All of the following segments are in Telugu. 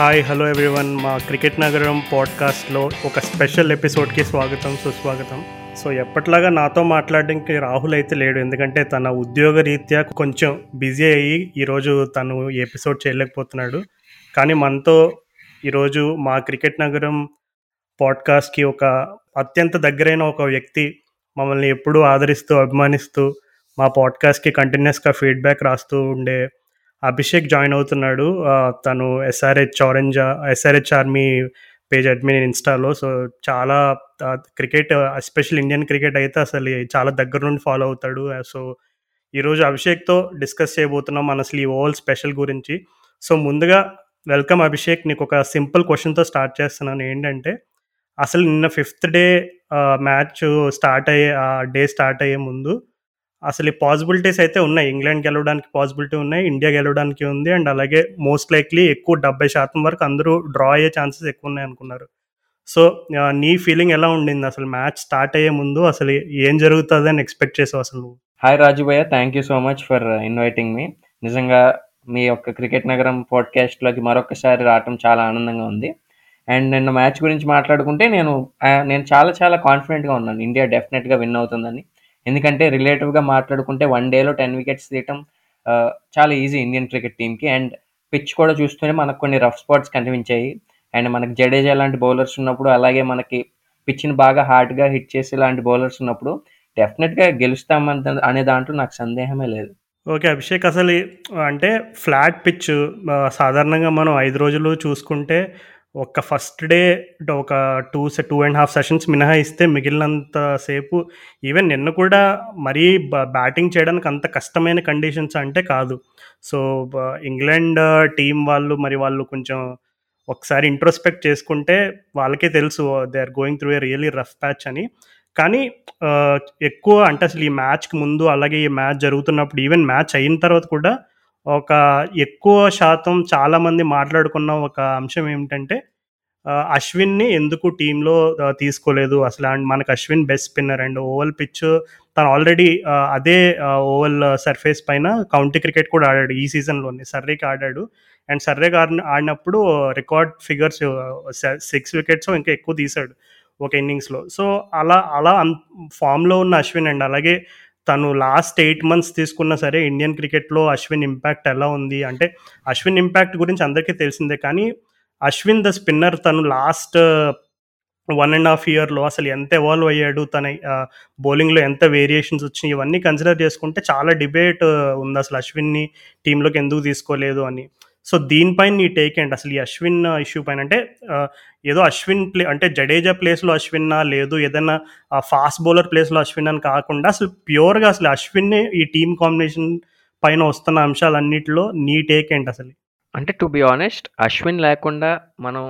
Hi hello everyone. మా క్రికెట్ నగరం పాడ్కాస్ట్లో ఒక స్పెషల్ ఎపిసోడ్కి స్వాగతం సుస్వాగతం. సో ఎప్పట్లాగా నాతో మాట్లాడడానికి రాహుల్ అయితే లేడు. ఎందుకంటే తన ఉద్యోగ రీత్యా కొంచెం బిజీ అయ్యి ఈరోజు తను ఎపిసోడ్ చేయలేకపోతున్నాడు. కానీ మనతో ఈరోజు మా క్రికెట్ నగరం పాడ్కాస్ట్కి ఒక అత్యంత దగ్గరైన ఒక వ్యక్తి మమ్మల్ని ఎప్పుడూ ఆదరిస్తూ అభిమానిస్తూ మా పాడ్కాస్ట్కి కంటిన్యూస్గా ఫీడ్బ్యాక్ రాస్తూ ఉండే అభిషేక్ జాయిన్ అవుతున్నాడు. తను SRH orange SRH army page admin ఇన్స్టాలో సో చాలా క్రికెట్ ఎస్పెషల్ ఇండియన్ క్రికెట్ అయితే అసలు చాలా దగ్గర నుండి ఫాలో అవుతాడు. సో ఈరోజు అభిషేక్తో డిస్కస్ చేయబోతున్నాం మన అసలు ఈ ఓవల్ స్పెషల్ గురించి. సో ముందుగా వెల్కమ్ అభిషేక్. నీకు ఒక సింపుల్ క్వశ్చన్తో స్టార్ట్ చేస్తున్నాను. ఏంటంటే అసలు నిన్న ఫిఫ్త్ డే మ్యాచ్ స్టార్ట్ అయ్యే డే స్టార్ట్ అయ్యే ముందు అసలు ఈ పాసిబిలిటీస్ అయితే ఉన్నాయి. ఇంగ్లాండ్ గెలవడానికి పాసిబిలిటీ ఉన్నాయి. ఇండియా గెలవడానికి ఉంది. అండ్ అలాగే మోస్ట్ లైక్లీ ఎక్కువ డెబ్బై శాతం వరకు అందరూ డ్రా అయ్యే ఛాన్సెస్ ఎక్కువ ఉన్నాయి అనుకున్నారు. సో నీ ఫీలింగ్ ఎలా ఉండింది? అసలు మ్యాచ్ స్టార్ట్ అయ్యే ముందు అసలు ఏం జరుగుతుంది అని ఎక్స్పెక్ట్ చేసావు అసలు నువ్వు? హాయ్ రాజు భయ్య thank you so much for inviting మీ నిజంగా మీ యొక్క క్రికెట్ నగరం పాడ్కాస్ట్లోకి మరొకసారి రావటం చాలా ఆనందంగా ఉంది. అండ్ నిన్న మ్యాచ్ గురించి మాట్లాడుకుంటే నేను నేను చాలా చాలా కాన్ఫిడెంట్గా ఉన్నాను. ఇండియా డెఫినెట్గా విన్ అవుతుందని. ఎందుకంటే రిలేటివ్గా మాట్లాడుకుంటే వన్ డేలో టెన్ వికెట్స్ తీయటం చాలా ఈజీ ఇండియన్ క్రికెట్ టీంకి అండ్ పిచ్ కూడా చూస్తూనే మనకు కొన్ని రఫ్ స్పాట్స్ కనిపించాయి. అండ్ మనకి జడేజా లాంటి బౌలర్స్ ఉన్నప్పుడు అలాగే మనకి పిచ్ని బాగా హార్డ్గా హిట్ చేసే లాంటి బౌలర్స్ ఉన్నప్పుడు డెఫినెట్గా గెలుస్తామంత అనే దాంట్లో నాకు సందేహమే లేదు. ఓకే అభిషేక్ అసలు అంటే ఫ్లాట్ పిచ్ సాధారణంగా మనం ఐదు రోజులు చూసుకుంటే ఒక ఫస్ట్ డే ఒక two two and half sessions మినహాయిస్తే మిగిలినంత సేపు ఈవెన్ నిన్న కూడా మరీ బ్యాటింగ్ చేయడానికి అంత కష్టమైన కండిషన్స్ అంటే కాదు. సో ఇంగ్లాండ్ టీం వాళ్ళు మరి వాళ్ళు కొంచెం ఒకసారి ఇంట్రోస్పెక్ట్ చేసుకుంటే వాళ్ళకే తెలుసు they are going through a really rough patch అని. కానీ ఎక్కువ అంటే అసలు ఈ మ్యాచ్కి ముందు అలాగే ఈ మ్యాచ్ జరుగుతున్నప్పుడు ఈవెన్ మ్యాచ్ అయిన తర్వాత కూడా ఒక ఎక్కువ శాతం చాలామంది మాట్లాడుకున్న ఒక అంశం ఏమిటంటే అశ్విన్ని ఎందుకు టీంలో తీసుకోలేదు? అసలు అండ్ మనకు Ashwin best spinner and Oval pitch తను ఆల్రెడీ అదే ఓవల్ సర్ఫేస్ పైన కౌంటీ క్రికెట్ కూడా ఆడాడు ఈ సీజన్లోనే సర్రేకి ఆడాడు. అండ్ సర్రేకి ఆడిన ఆడినప్పుడు రికార్డ్ ఫిగర్స్ సిక్స్ వికెట్స్ ఇంకా ఎక్కువ తీశాడు ఒక ఇన్నింగ్స్లో సో అలా అలా ఫామ్లో ఉన్న అశ్విన్ అండ్ అలాగే తను లాస్ట్ ఎయిట్ మంత్స్ తీసుకున్నా సరే ఇండియన్ క్రికెట్లో అశ్విన్ ఇంపాక్ట్ ఎలా ఉంది? అంటే అశ్విన్ ఇంపాక్ట్ గురించి అందరికీ తెలిసిందే కానీ అశ్విన్ ద స్పిన్నర్ తను లాస్ట్ వన్ అండ్ హాఫ్ ఇయర్లో అసలు ఎంత ఎవాల్వ్ అయ్యాడు? తన uh, బౌలింగ్లో ఎంత వేరియేషన్స్ వచ్చినాయి? ఇవన్నీ కన్సిడర్ చేసుకుంటే చాలా డిబేట్ uh, ఉంది అసలు అశ్విన్ని టీంలోకి ఎందుకు తీసుకోలేదు అని. సో దీనిపైన నీ టేక్ ఏంటి? అసలు ఈ అశ్విన్ ఇష్యూ పైన అంటే ఏదో అశ్విన్ ప్లే అంటే జడేజా ప్లేస్లో అశ్విన్నా లేదు ఏదైనా ఫాస్ట్ బౌలర్ ప్లేస్లో అశ్విన్ అని కాకుండా అసలు ప్యూర్గా అసలు అశ్విన్ ఈ టీమ్ కాంబినేషన్ పైన వస్తున్న అంశాలన్నిటిలో నీ టేక్ ఏంటి అసలు? అంటే టు బి ఆనెస్ట్ అశ్విన్ లేకుండా మనం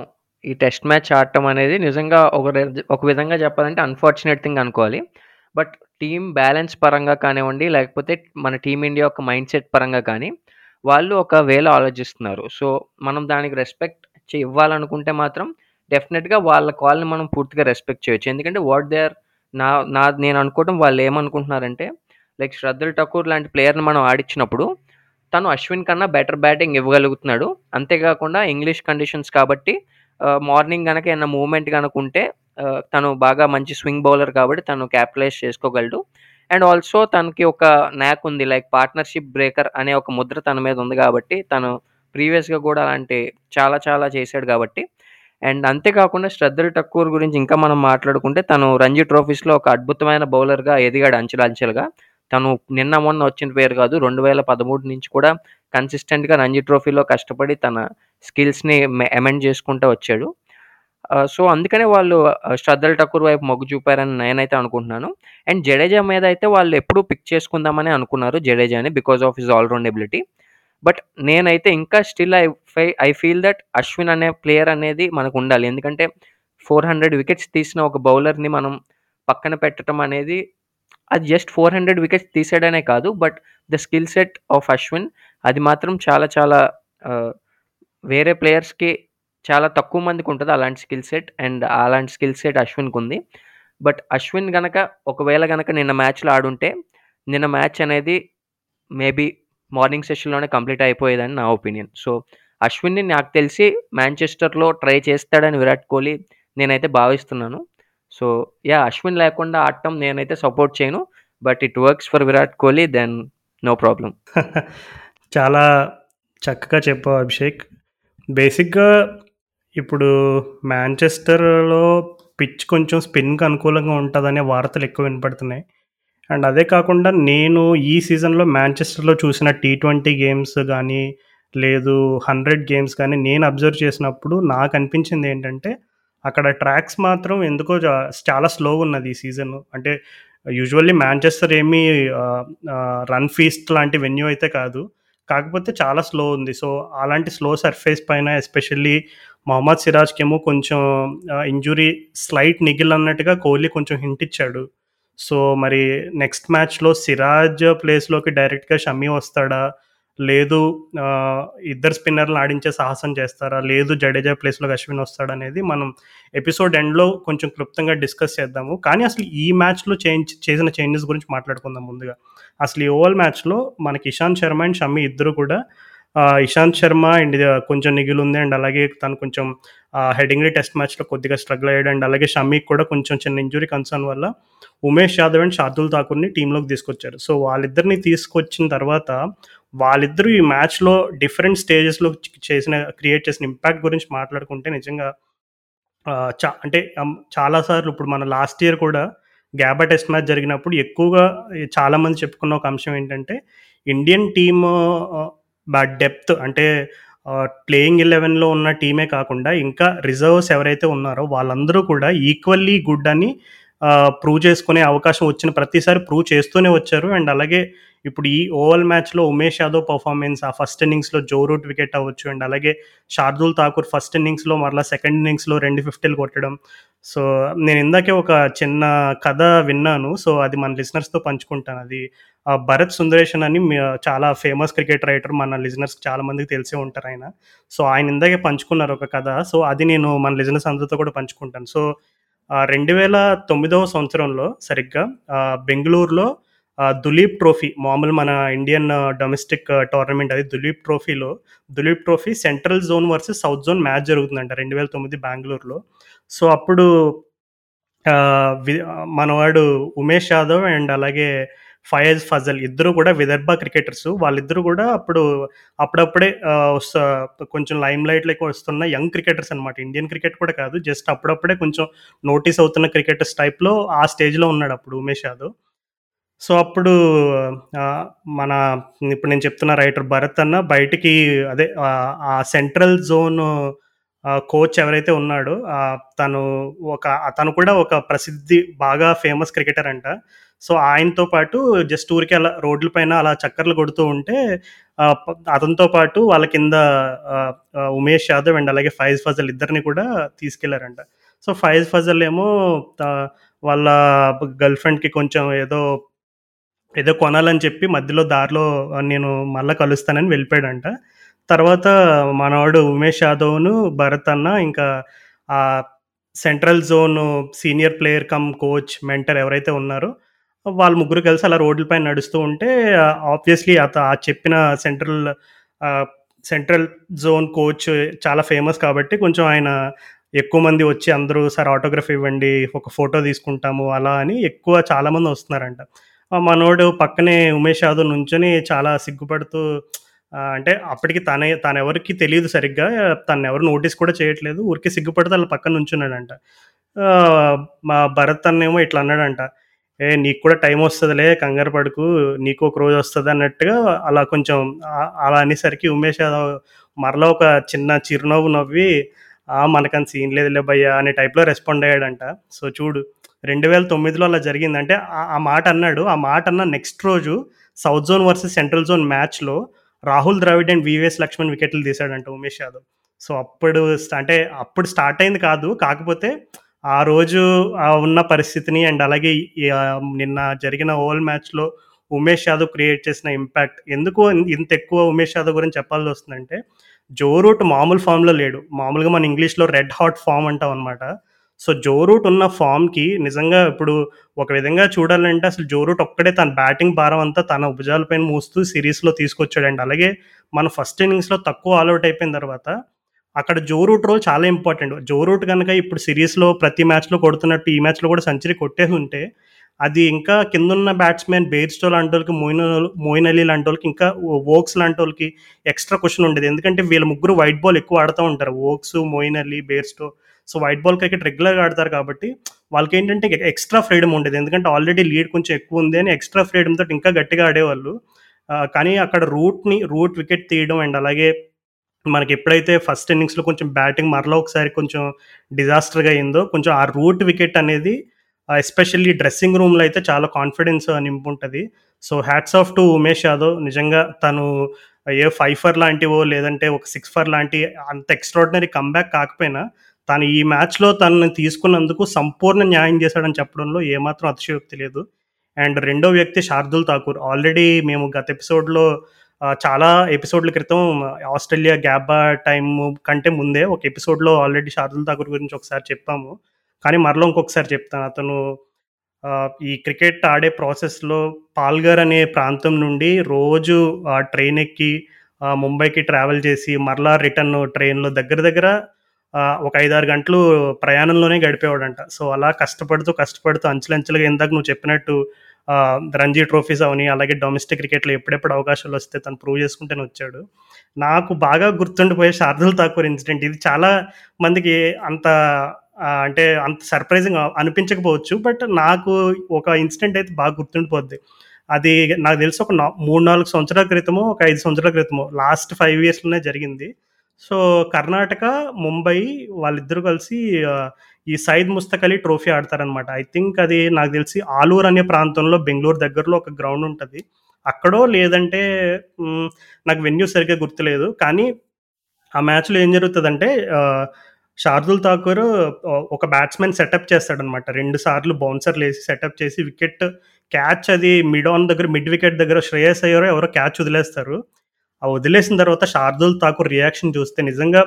ఈ టెస్ట్ మ్యాచ్ ఆడటం అనేది నిజంగా ఒక ఒక విధంగా చెప్పాలంటే అన్ఫార్చునేట్ థింగ్ అనుకోవాలి. బట్ టీమ్ బ్యాలెన్స్ పరంగా కానివ్వండి లేకపోతే మన టీమిండియా యొక్క మైండ్ సెట్ పరంగా కానీ వాళ్ళు ఒక వేలో ఆలోచిస్తున్నారు. సో మనం దానికి రెస్పెక్ట్ ఇవ్వాలనుకుంటే మాత్రం డెఫినెట్గా వాళ్ళ కాల్ని మనం పూర్తిగా రెస్పెక్ట్ చేయొచ్చు. ఎందుకంటే వాట్ దే ఆర్ నా నా నేను అనుకోవటం వాళ్ళు ఏమనుకుంటున్నారంటే లైక్ శ్రద్ధల్ ఠాకూర్ లాంటి ప్లేయర్ని మనం ఆడించినప్పుడు తను అశ్విన్ కన్నా బెటర్ బ్యాటింగ్ ఇవ్వగలుగుతున్నాడు. అంతేకాకుండా ఇంగ్లీష్ కండిషన్స్ కాబట్టి మార్నింగ్ కనుక ఏమైనా మూవ్మెంట్ కనుక ఉంటే తను బాగా మంచి స్వింగ్ బౌలర్ కాబట్టి తను క్యాపిటలైజ్ చేసుకోగలడు. అండ్ ఆల్సో తనకి ఒక న్యాక్ ఉంది లైక్ పార్ట్నర్షిప్ బ్రేకర్ అనే ఒక ముద్ర తన మీద ఉంది కాబట్టి తను ప్రీవియస్గా కూడా అలాంటి చాలా చాలా చేశాడు కాబట్టి. అండ్ అంతేకాకుండా శ్రద్ధలు ఠక్కూర్ గురించి ఇంకా మనం మాట్లాడుకుంటే తను రంజీ ట్రోఫీస్లో ఒక అద్భుతమైన బౌలర్గా ఎదిగాడు అంచెలంచెలుగా తను నిన్న మొన్న వచ్చిన పేరు కాదు రెండు వేల పదమూడు నుంచి కూడా కన్సిస్టెంట్గా రంజీ ట్రోఫీలో కష్టపడి తన స్కిల్స్ని అమెండ్ చేసుకుంటూ వచ్చాడు. సో అందుకనే వాళ్ళు శ్రద్ధల్ ఠాకూర్ వైపు మొగ్గు చూపారని నేనైతే అనుకుంటున్నాను. అండ్ జడేజా మీద అయితే వాళ్ళు ఎప్పుడూ పిక్ చేసుకుందామని అనుకున్నారు జడేజాని because of his all round ability. But నేనైతే ఇంకా స్టిల్ ఐ ఫై ఐ ఫీల్ దట్ అశ్విన్ అనే ప్లేయర్ అనేది మనకు ఉండాలి. ఎందుకంటే ఫోర్ హండ్రెడ్ వికెట్స్ తీసిన ఒక బౌలర్ని మనం పక్కన పెట్టడం అనేది అది జస్ట్ ఫోర్ హండ్రెడ్ వికెట్స్ తీసాడనే కాదు but the skill set of Ashwin అది మాత్రం చాలా చాలా వేరే ప్లేయర్స్కి చాలా తక్కువ మందికి ఉంటుంది అలాంటి స్కిల్ సెట్ అండ్ అలాంటి స్కిల్ సెట్ అశ్విన్కి ఉంది బట్ అశ్విన్ గనక ఒకవేళ గనక నిన్న మ్యాచ్లో ఆడుంటే నిన్న మ్యాచ్ అనేది మేబీ మార్నింగ్ సెషన్లోనే కంప్లీట్ అయిపోయేదని నా ఒపీనియన్ సో అశ్విన్ని నాకు తెలిసి మాంచెస్టర్‌లో ట్రై చేస్తాడని విరాట్ కోహ్లీ నేనైతే భావిస్తున్నాను. సో, యా అశ్విన్ లేకుండా ఆడటం నేనైతే సపోర్ట్ చేయను. But it works for Virat Kohli then no problem చాలా చక్కగా చెప్పావు అభిషేక్. బేసిక్‌గా ఇప్పుడు మాంచెస్టర్‌లో పిచ్ కొంచెం స్పిన్‌కి అనుకూలంగా ఉంటుందనే వార్తలు ఎక్కువ వినపడుతున్నాయి. అండ్ అదే కాకుండా నేను ఈ సీజన్‌లో మాంచెస్టర్‌లో చూసిన టీ ట్వంటీ గేమ్స్ కానీ లేదు 100 గేమ్స్ కానీ నేను అబ్జర్వ్ చేసినప్పుడు నాకు అనిపించింది ఏంటంటే, అక్కడ ట్రాక్స్ మాత్రం ఎందుకో చాలా స్లోగా ఉన్నది ఈ సీజన్. అంటే యూజువల్లీ మాంచెస్టర్ ఏమీ రన్ ఫీస్ట్ లాంటి వెన్యూ అయితే కాదు. కాకపోతే చాలా స్లో ఉంది. సో, అలాంటి స్లో సర్ఫేస్ పైన ఎస్పెషల్లీ మొహమ్మద్ సిరాజ్‌కేమో కొంచెం ఇంజురీ స్లైట్ నిగిల్ అన్నట్టుగా కోహ్లీ కొంచెం హింట్ ఇచ్చాడు. సో, మరి నెక్స్ట్ మ్యాచ్‌లో సిరాజ్ ప్లేస్‌లోకి డైరెక్ట్‌గా షమీ వస్తాడా? లేదు ఇద్దరు స్పిన్నర్లు ఆడించే సాహసం చేస్తారా? లేదు జడేజా ప్లేస్‌లోకి అశ్విన్ వస్తాడనేది మనం ఎపిసోడ్ ఎండ్‌లో కొంచెం క్లుప్తంగా డిస్కస్ చేద్దాము. కానీ అసలు ఈ మ్యాచ్‌లో చేంజ్ చేసిన చేంజెస్ గురించి మాట్లాడుకుందాం ముందుగా. అసలు ఈ ఓవల్ మ్యాచ్‌లో మనకి ఇషాంత్ శర్మ అండ్ షమ్మి ఇద్దరు కూడా ఇషాంత్ శర్మ అండ్ కొంచెం నిగిలుంది. అండ్ అలాగే తను కొంచెం హెడింగ్లీ టెస్ట్ మ్యాచ్‌లో కొద్దిగా స్ట్రగుల్ అయ్యాడు. అండ్ అలాగే షమీక్ కూడా కొంచెం చిన్న ఇంజురీ కన్సర్న్ వల్ల ఉమేష్ యాదవ్ అండ్ షార్దుల్ ఠాకూర్‌ని టీమ్‌లోకి తీసుకొచ్చారు. సో, వాళ్ళిద్దరిని తీసుకొచ్చిన తర్వాత వాళ్ళిద్దరూ ఈ మ్యాచ్‌లో డిఫరెంట్ స్టేజెస్‌లో చేసిన క్రియేట్ చేసిన ఇంపాక్ట్ గురించి మాట్లాడుకుంటే నిజంగా చా అంటే చాలాసార్లు చాలా సార్లు ఇప్పుడు మన లాస్ట్ ఇయర్ కూడా గ్యాబా టెస్ట్ మ్యాచ్ జరిగినప్పుడు ఎక్కువగా చాలామంది చెప్పుకున్న ఒక అంశం ఏంటంటే, ఇండియన్ టీమ్ ఆహ్, డెప్త్ అంటే ప్లేయింగ్ 11లో ఉన్న టీమే కాకుండా ఇంకా రిజర్వ్స్ ఎవరైతే ఉన్నారో వాళ్ళందరూ కూడా ఈక్వల్లీ గుడ్ అని ప్రూవ్ చేసుకునే అవకాశం వచ్చిన ప్రతిసారి ప్రూవ్ చేస్తూనే వచ్చారు. అండ్ అలాగే ఇప్పుడు ఈ ఓవల్ మ్యాచ్‌లో ఉమేష్ యాదవ్ పర్ఫార్మెన్స్ ఆ ఫస్ట్ ఇన్నింగ్స్‌లో జో రూట్ వికెట్ అవ్వచ్చు. అండ్ అలాగే షార్దుల్ ఠాకూర్ ఫస్ట్ ఇన్నింగ్స్‌లో మరలా సెకండ్ ఇన్నింగ్స్‌లో రెండు ఫిఫ్టీలు కొట్టడం. సో, నేను ఇందాకే ఒక చిన్న కథ విన్నాను. సో, అది మన లిసనర్స్తో పంచుకుంటాను. అది భరత్ సుందరేషన్ అని చాలా ఫేమస్ క్రికెట్ రైటర్ మన లిజనర్స్ చాలా మందికి తెలిసే ఆయన సో, ఆయన ఇందాకే పంచుకున్నారు ఒక కథ. సో, అది నేను మన లిజనర్స్ అందరితో కూడా పంచుకుంటాను. సో, రెండు వేల తొమ్మిదవ సంవత్సరంలో సరిగ్గా బెంగళూరులో దులీప్ ట్రోఫీ మామూలు మన ఇండియన్ డొమెస్టిక్ టోర్నమెంట్ అది దులీప్ ట్రోఫీలో Duleep trophy central zone versus south zone match జరుగుతుందంట రెండు వేల తొమ్మిది బెంగళూరులో సో, అప్పుడు వి మనవాడు ఉమేష్ యాదవ్ అండ్ అలాగే ఫయాజ్ ఫజల్ ఇద్దరు కూడా విదర్భ క్రికెటర్స్. వాళ్ళిద్దరూ కూడా అప్పుడు అప్పుడప్పుడే వస్తా కొంచెం లైమ్ లైట్‌లోకి వస్తున్న యంగ్ క్రికెటర్స్ అనమాట. ఇండియన్ క్రికెట్ కూడా కాదు. జస్ట్ అప్పుడప్పుడే కొంచెం నోటీస్ అవుతున్న క్రికెటర్స్ టైప్‌లో ఆ స్టేజ్‌లో ఉన్నాడు అప్పుడు ఉమేష్ యాదవ్. సో, అప్పుడు మన ఇప్పుడు నేను చెప్తున్న రైటర్ భరత్ అన్న బయటికి అదే ఆ సెంట్రల్ జోన్ కోచ్ ఎవరైతే ఉన్నాడో తను ఒక తను కూడా ఒక ప్రసిద్ధి బాగా ఫేమస్ క్రికెటర్ అంట. సో, ఆయనతో పాటు జస్ట్ ఊరికే అలా రోడ్ల పైన అలా చక్కర్లు కొడుతూ ఉంటే అతనితో పాటు వాళ్ళ కింద ఉమేష్ యాదవ్ అండ్ అలాగే ఫైజ్ ఫజల్ ఇద్దరిని కూడా తీసుకెళ్ళారంట. సో, ఫైజ్ ఫజల్ ఏమో వాళ్ళ గర్ల్ ఫ్రెండ్‌కి కొంచెం ఏదో ఏదో కొనాలని చెప్పి మధ్యలో దారిలో నేను మళ్ళీ కలుస్తానని వెళ్ళిపోయాడంట. తర్వాత మనవాడు ఉమేష్ యాదవ్‌ను, భరత్ అన్న ఇంకా ఆ central zone senior player cum coach, mentor ఎవరైతే ఉన్నారో వాళ్ళు ముగ్గురు కలిసి అలా రోడ్ల పైన నడుస్తూ ఉంటే ఆబ్వియస్‌లీ అత ఆ చెప్పిన సెంట్రల్ సెంట్రల్ జోన్ కోచ్ చాలా ఫేమస్ కాబట్టి కొంచెం ఆయన ఎక్కువ మంది వచ్చి అందరూ సార్ ఆటోగ్రఫీ ఇవ్వండి, ఒక ఫోటో తీసుకుంటాము అలా అని ఎక్కువ చాలామంది వస్తున్నారంట. మనోడు పక్కనే ఉమేష్ యాదవ్ నుంచొని చాలా సిగ్గుపడుతూ అంటే అప్పటికి తనే తనెవరికి తెలియదు సరిగ్గా. తనెవరు నోటీస్ కూడా చేయట్లేదు. ఊరికి సిగ్గుపడితే ఆళ్ళ పక్కన నుంచున్నాడంట. మా భరత్ అన్నేమో ఇట్లా అన్నాడంట. "ఏ నీకు కూడా టైం వస్తుందిలే కంగారు పడుకు నీకు ఒక రోజు వస్తుంది అన్నట్టుగా అలా కొంచెం అలా అనేసరికి ఉమేష్ యాదవ్ మరలా ఒక చిన్న చిరునవ్వు నవ్వి, "ఆ! మనకంత సీన్ లేదులే భయ్యా" అనే టైప్‌లో రెస్పాండ్ అయ్యాడంట. సో, చూడు 2009లో అలా జరిగింది. అంటే ఆ ఆ మాట అన్నాడు. ఆ మాట అన్న నెక్స్ట్ రోజు సౌత్ జోన్ వర్సెస్ సెంట్రల్ జోన్ మ్యాచ్‌లో రాహుల్ ద్రావిడ్ అండ్ వివిఎస్ లక్ష్మణ్ వికెట్లు తీశాడంట ఉమేష్ యాదవ్. సో, అప్పుడు అంటే అప్పుడు స్టార్ట్ అయింది కాదు. కాకపోతే ఆ రోజు ఉన్న పరిస్థితిని అండ్ అలాగే నిన్న జరిగిన ఓవల్ మ్యాచ్‌లో ఉమేష్ యాదవ్ క్రియేట్ చేసిన ఇంపాక్ట్ ఎందుకు ఇంత ఎక్కువ ఉమేష్ యాదవ్ గురించి చెప్పాల్సొస్తుందంటే, జో రూట్ మామూలు ఫామ్‌లో లేడు. మామూలుగా మన ఇంగ్లీష్‌లో రెడ్ హాట్ ఫామ్ అంటాం అనమాట సో జో రూట్ ఉన్న ఫామ్కి నిజంగా ఇప్పుడు ఒక విధంగా చూడాలంటే అసలు జో రూట్ ఒక్కడే తన బ్యాటింగ్ భారం అంతా తన భుజాలపైన మూస్తూ సిరీస్లో తీసుకొచ్చాడండి అలాగే మన ఫస్ట్ ఇన్నింగ్స్లో తక్కువ ఆల్అవుట్ అయిపోయిన తర్వాత అక్కడ జో రూట్ రోల్ చాలా ఇంపార్టెంట్ జో రూట్ కనుక ఇప్పుడు సిరీస్లో ప్రతి మ్యాచ్లో కొడుతున్నట్టు ఈ మ్యాచ్లో కూడా సెంచరీ కొట్టేసి ఉంటే అది ఇంకా కిందున్న బ్యాట్స్మెన్ బేర్స్టో లాంటి వాళ్ళకి మోయిన్ మోయిన్ అలీ లాంటి వాళ్ళకి ఇంకా వోక్స్ లాంటి వాళ్ళకి ఎక్స్ట్రా క్వశ్చన్ ఉండేది. ఎందుకంటే వీళ్ళ ముగ్గురు వైట్ బాల్ ఎక్కువ ఆడుతూ ఉంటారు. Woakes Moeen Ali Bairstow so white ball cricket రెగ్యులర్గా ఆడతారు కాబట్టి వాళ్ళకి ఏంటంటే ఎక్స్ట్రా ఫ్రీడమ్ ఉండేది. ఎందుకంటే ఆల్రెడీ లీడ్ కొంచెం ఎక్కువ ఉంది అని ఎక్స్ట్రా ఫ్రీడమ్ తోటి ఇంకా గట్టిగా ఆడేవాళ్ళు. కానీ అక్కడ రూట్ని రూట్ వికెట్ తీయడం అండ్ అలాగే మనకి ఎప్పుడైతే ఫస్ట్ ఇన్నింగ్స్లో కొంచెం బ్యాటింగ్ మరలా ఒకసారి కొంచెం డిజాస్టర్గా అయిందో కొంచెం ఆ రూట్ వికెట్ అనేది ఎస్పెషల్లీ డ్రెస్సింగ్ రూమ్లో అయితే చాలా confidence నింపుంటుంది. So hats off to Umesh Yadav. నిజంగా తను ఏ ఫైఫర్ లాంటివో లేదంటే ఒక సిక్స్ ఫర్ లాంటి అంత ఎక్స్ట్రాడినరీ కంబ్యాక్ కాకపోయినా తను ఈ మ్యాచ్లో తనని తీసుకున్నందుకు సంపూర్ణ న్యాయం చేశాడని చెప్పడంలో ఏమాత్రం అతిశయోక్తి లేదు. అండ్ రెండో వ్యక్తి శార్దుల్ ఠాకూర్. ఆల్రెడీ మేము గత ఎపిసోడ్లో చాలా ఎపిసోడ్ల క్రితం ఆస్ట్రేలియా గ్యాబా టైం కంటే ముందే ఒక ఎపిసోడ్లో ఆల్రెడీ షార్దుల్ ఠాకూర్ గురించి ఒకసారి చెప్పాము. కానీ మరలో ఇంకొకసారి చెప్తాను. అతను ఈ క్రికెట్ ఆడే ప్రాసెస్లో పాల్గర్ అనే ప్రాంతం నుండి రోజు ఆ, ట్రైన్ ఎక్కి ముంబైకి ట్రావెల్ చేసి మరలా రిటర్న్ ట్రైన్లో దగ్గర దగ్గర ఒక ఐదారు గంటలు ప్రయాణంలోనే గడిపేవాడంట. సో అలా కష్టపడుతూ కష్టపడుతూ అంచెలంచెలుగా ఇందాక నువ్వు చెప్పినట్టు రంజీ ట్రోఫీస్ అవని అలాగే డొమెస్టిక్ క్రికెట్లో ఎప్పుడెప్పుడు అవకాశాలు వస్తే తను ప్రూవ్ చేసుకుంటూనే వచ్చాడు. నాకు బాగా గుర్తుండిపోయే శార్దుల్ ఠాకూర్ ఇన్సిడెంట్ ఇది చాలా మందికి అంత అంటే అంత సర్ప్రైజింగ్ అనిపించకపోవచ్చు బట్ నాకు ఒక ఇన్సిడెంట్ అయితే బాగా గుర్తుండిపోద్ది. అది నాకు తెలిసి ఒక మూడు నాలుగు సంవత్సరాల క్రితమో ఒక ఐదు సంవత్సరాల క్రితమో లాస్ట్ ఫైవ్ ఇయర్స్లోనే జరిగింది. సో కర్ణాటక ముంబై వాళ్ళిద్దరూ కలిసి ఈ సైద్ ముస్తక్ అలీ ట్రోఫీ ఆడతారనమాట ఐ థింక్ అది నాకు తెలిసి ఆలూరు అనే ప్రాంతంలో బెంగళూరు దగ్గరలో ఒక గ్రౌండ్ ఉంటుంది. అక్కడో లేదంటే నాకు వెన్యూ సరిగ్గా గుర్తులేదు. కానీ ఆ మ్యాచ్లో ఏం జరుగుతుందంటే షార్దుల్ ఠాకూర్ ఒక బ్యాట్స్మెన్ సెటప్ చేస్తాడనమాట రెండు సార్లు బౌన్సర్లు వేసి సెటప్ చేసి వికెట్ క్యాచ్ అది మిడ్ ఆన్ దగ్గర మిడ్ వికెట్ దగ్గర శ్రేయస్ అయ్యారో ఎవరో క్యాచ్ వదిలేస్తారు. ఆ వదిలేసిన తర్వాత శార్దుల్ ఠాకూర్ రియాక్షన్ చూస్తే నిజంగా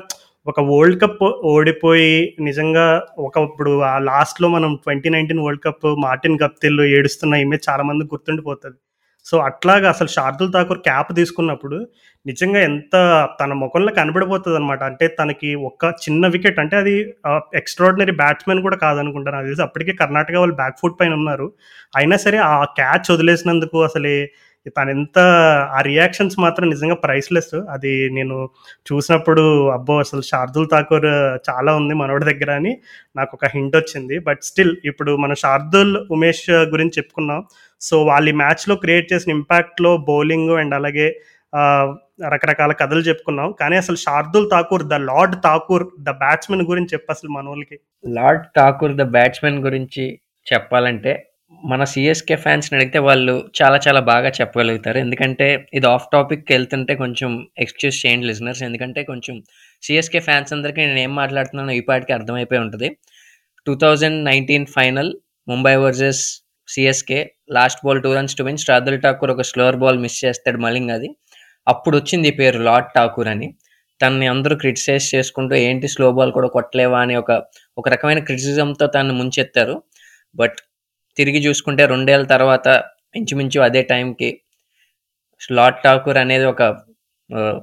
ఒక వరల్డ్ కప్ ఓడిపోయి నిజంగా ఒక ఇప్పుడు ఆ లాస్ట్లో మనం twenty nineteen world cup Martin Guptill ఏడుస్తున్న ఇమేజ్ చాలామంది గుర్తుండిపోతుంది. సో అట్లాగా అసలు శార్దుల్ ఠాకూర్ క్యాప్ తీసుకున్నప్పుడు నిజంగా ఎంత తన ముఖంలో కనబడిపోతుంది అనమాట అంటే తనకి ఒక్క చిన్న వికెట్ అంటే అది ఎక్స్ట్రాడినరీ బ్యాట్స్మెన్ కూడా కాదనుకుంటాను. నాకు తెలిసి అప్పటికే కర్ణాటక వాళ్ళు బ్యాక్ ఫుట్ పైన ఉన్నారు. అయినా సరే ఆ క్యాచ్ వదిలేసినందుకు అసలు తను ఎంత ఆ రియాక్షన్స్ మాత్రం నిజంగా ప్రైస్లెస్ అది నేను చూసినప్పుడు అబ్బో అసలు శార్దుల్ ఠాకూర్ చాలా ఉంది మనోడి దగ్గర అని నాకు ఒక హింట్ వచ్చింది. బట్ స్టిల్ ఇప్పుడు మనం శార్దుల్ ఉమేష్ గురించి చెప్పుకున్నాం. సో వాళ్ళు ఈ మ్యాచ్లో క్రియేట్ చేసిన ఇంపాక్ట్లో బౌలింగ్ అండ్ అలాగే రకరకాల కథలు చెప్పుకున్నాం. కానీ అసలు Shardul Thakur the lord Thakur the batsmen గురించి చెప్పు అసలు మన వాళ్ళకి లార్డ్ ఠాకూర్ ద బ్యాట్స్మెన్ గురించి చెప్పాలంటే మన సిఎస్కే ఫ్యాన్స్ని అడిగితే వాళ్ళు చాలా చాలా బాగా చెప్పగలుగుతారు. ఎందుకంటే ఇది ఆఫ్ టాపిక్ వెళ్తుంటే కొంచెం ఎక్స్క్యూజ్ చేయండి లిజనర్స్ ఎందుకంటే కొంచెం సిఎస్కే ఫ్యాన్స్ అందరికీ నేను ఏం మాట్లాడుతున్నానో ఈ పాటికి అర్థమైపోయి ఉంటుంది. Two thousand nineteen final Mumbai versus CSK last ball two runs to win Shardul Thakur ఒక స్లోవర్ బాల్ మిస్ చేస్తాడు మలింగ్ అది. అప్పుడు వచ్చింది ఈ పేరు లార్డ్ ఠాకూర్ అని. తనని అందరూ క్రిటిసైజ్ చేసుకుంటూ ఏంటి స్లో బాల్ కూడా కొట్టలేవా అని ఒక ఒక రకమైన క్రిటిసిజంతో తను ముంచెత్తారు. బట్ తిరిగి చూసుకుంటే రెండేళ్ళ తర్వాత ఇంచుమించు అదే టైంకి లార్డ్ ఠాకూర్ అనేది ఒక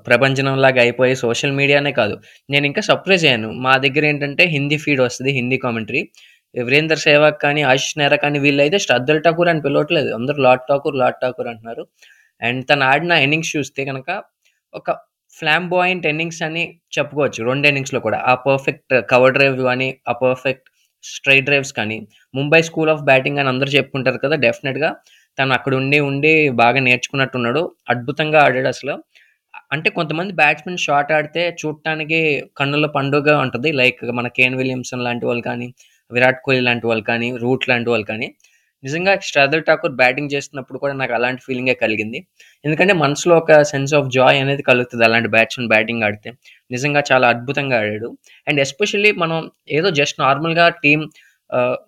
ప్రపంచంలాగా అయిపోయి సోషల్ మీడియానే కాదు. నేను ఇంకా సర్ప్రైజ్ అయ్యాను. మా దగ్గర ఏంటంటే హిందీ ఫీడ్ వస్తుంది హిందీ కామెంటరీ. వీరేందర్ సేవాగ్ కానీ ఆశిష్ నేరా కానీ వీళ్ళైతే శ్రద్ధల్ ఠాకూర్ అని పిలవట్లేదు. అందరూ లార్డ్ ఠాకూర్ లార్డ్ ఠాకూర్ అంటున్నారు. అండ్ తను ఆడిన ఇన్నింగ్స్ చూస్తే కనుక ఒక ఫ్లాంబాయింట్ ఇన్నింగ్స్ అని చెప్పుకోవచ్చు. రెండు ఇన్నింగ్స్లో కూడా. ఆ పర్ఫెక్ట్ కవర్ డ్రైవ్ కానీ ఆ పర్ఫెక్ట్ స్ట్రైట్ డ్రైవ్స్ కానీ. ముంబై స్కూల్ ఆఫ్ బ్యాటింగ్ అని అందరూ చెప్పుకుంటారు కదా డెఫినెట్గా. తను అక్కడ ఉండి ఉండి బాగా నేర్చుకున్నట్టున్నాడు. అద్భుతంగా ఆడాడు అసలు. అంటే కొంతమంది బ్యాట్స్మెన్ షాట్ ఆడితే చూడటానికి కన్నుల పండుగ ఉంటుంది. లైక్ మన కేన్ విలియమ్సన్ లాంటి వాళ్ళు కానీ విరాట్ కోహ్లీ లాంటి వాళ్ళు కానీ రూట్ లాంటి వాళ్ళు కానీ. నిజంగా శ్రద్ధర్ ఠాకూర్ బ్యాటింగ్ చేస్తున్నప్పుడు కూడా నాకు అలాంటి ఫీలింగే కలిగింది. ఎందుకంటే మనసులో ఒక సెన్స్ ఆఫ్ జాయ్ అనేది కలుగుతుంది అలాంటి బ్యాట్స్మెన్ బ్యాటింగ్ ఆడితే. నిజంగా చాలా అద్భుతంగా ఆడాడు. అండ్ ఎస్పెషల్లీ మనం ఏదో జస్ట్ నార్మల్గా టీం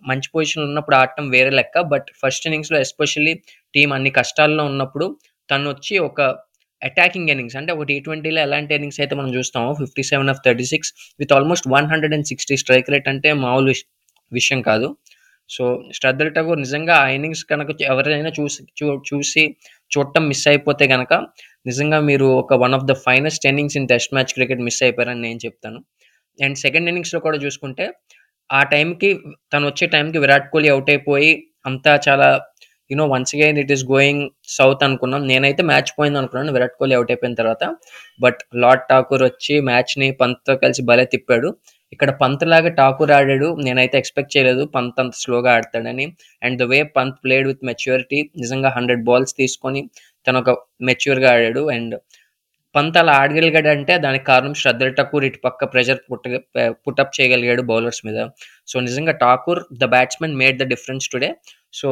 మంచి పొజిషన్ ఉన్నప్పుడు ఆడటం వేరే లెక్క. బట్ ఫస్ట్ ఇన్నింగ్స్లో ఎస్పెషల్లీ టీం అన్ని కష్టాల్లో ఉన్నప్పుడు తను వచ్చి ఒక అటాకింగ్ ఇన్నింగ్స్ అంటే ఒక టీ ట్వంటీలో ఎలాంటి ఇన్నింగ్స్ అయితే మనం చూస్తామో fifty seven of thirty six with almost one hundred and sixty strike rate అంటే మామూలు విషయం కాదు. సో శ్రద్ధల్ ఠాకూర్ నిజంగా ఆ ఇన్నింగ్స్ కనుక ఎవరైనా చూసి చూ చూసి చూడటం మిస్ అయిపోతే కనుక నిజంగా మీరు ఒక one of the finest innings in test match cricket miss అయిపోయారని నేను చెప్తాను. అండ్ సెకండ్ ఇన్నింగ్స్లో కూడా చూసుకుంటే ఆ టైంకి తను వచ్చే టైంకి విరాట్ కోహ్లీ అవుట్ అయిపోయి అంతా చాలా you know once again it is going south అనుకున్నాం. నేనైతే మ్యాచ్ పోయింది అనుకున్నాను విరాట్ కోహ్లీ అవుట్ అయిపోయిన తర్వాత. బట్ లార్డ్ ఠాకూర్ వచ్చి మ్యాచ్ని పంత్తో కలిసి భలే తిప్పాడు. ఇక్కడ పంత్ లాగా ఠాకూర్ ఆడాడు. నేనైతే ఎక్స్పెక్ట్ చేయలేదు. పంత్ అంత స్లోగా ఆడతాడని. And the way Pant played with maturity నిజంగా హండ్రెడ్ బాల్స్ తీసుకొని తను ఒక మెచ్యూర్గా ఆడాడు. అండ్ పంత్ అలా ఆడగలిగాడంటే దానికి కారణం శ్రద్ధల్ ఠాకూర్ ఇటు పక్క ప్రెషర్ పుట్ట పుటప్ చేయగలిగాడు బౌలర్స్ మీద. సో నిజంగా Thakur the batsmen made the difference today so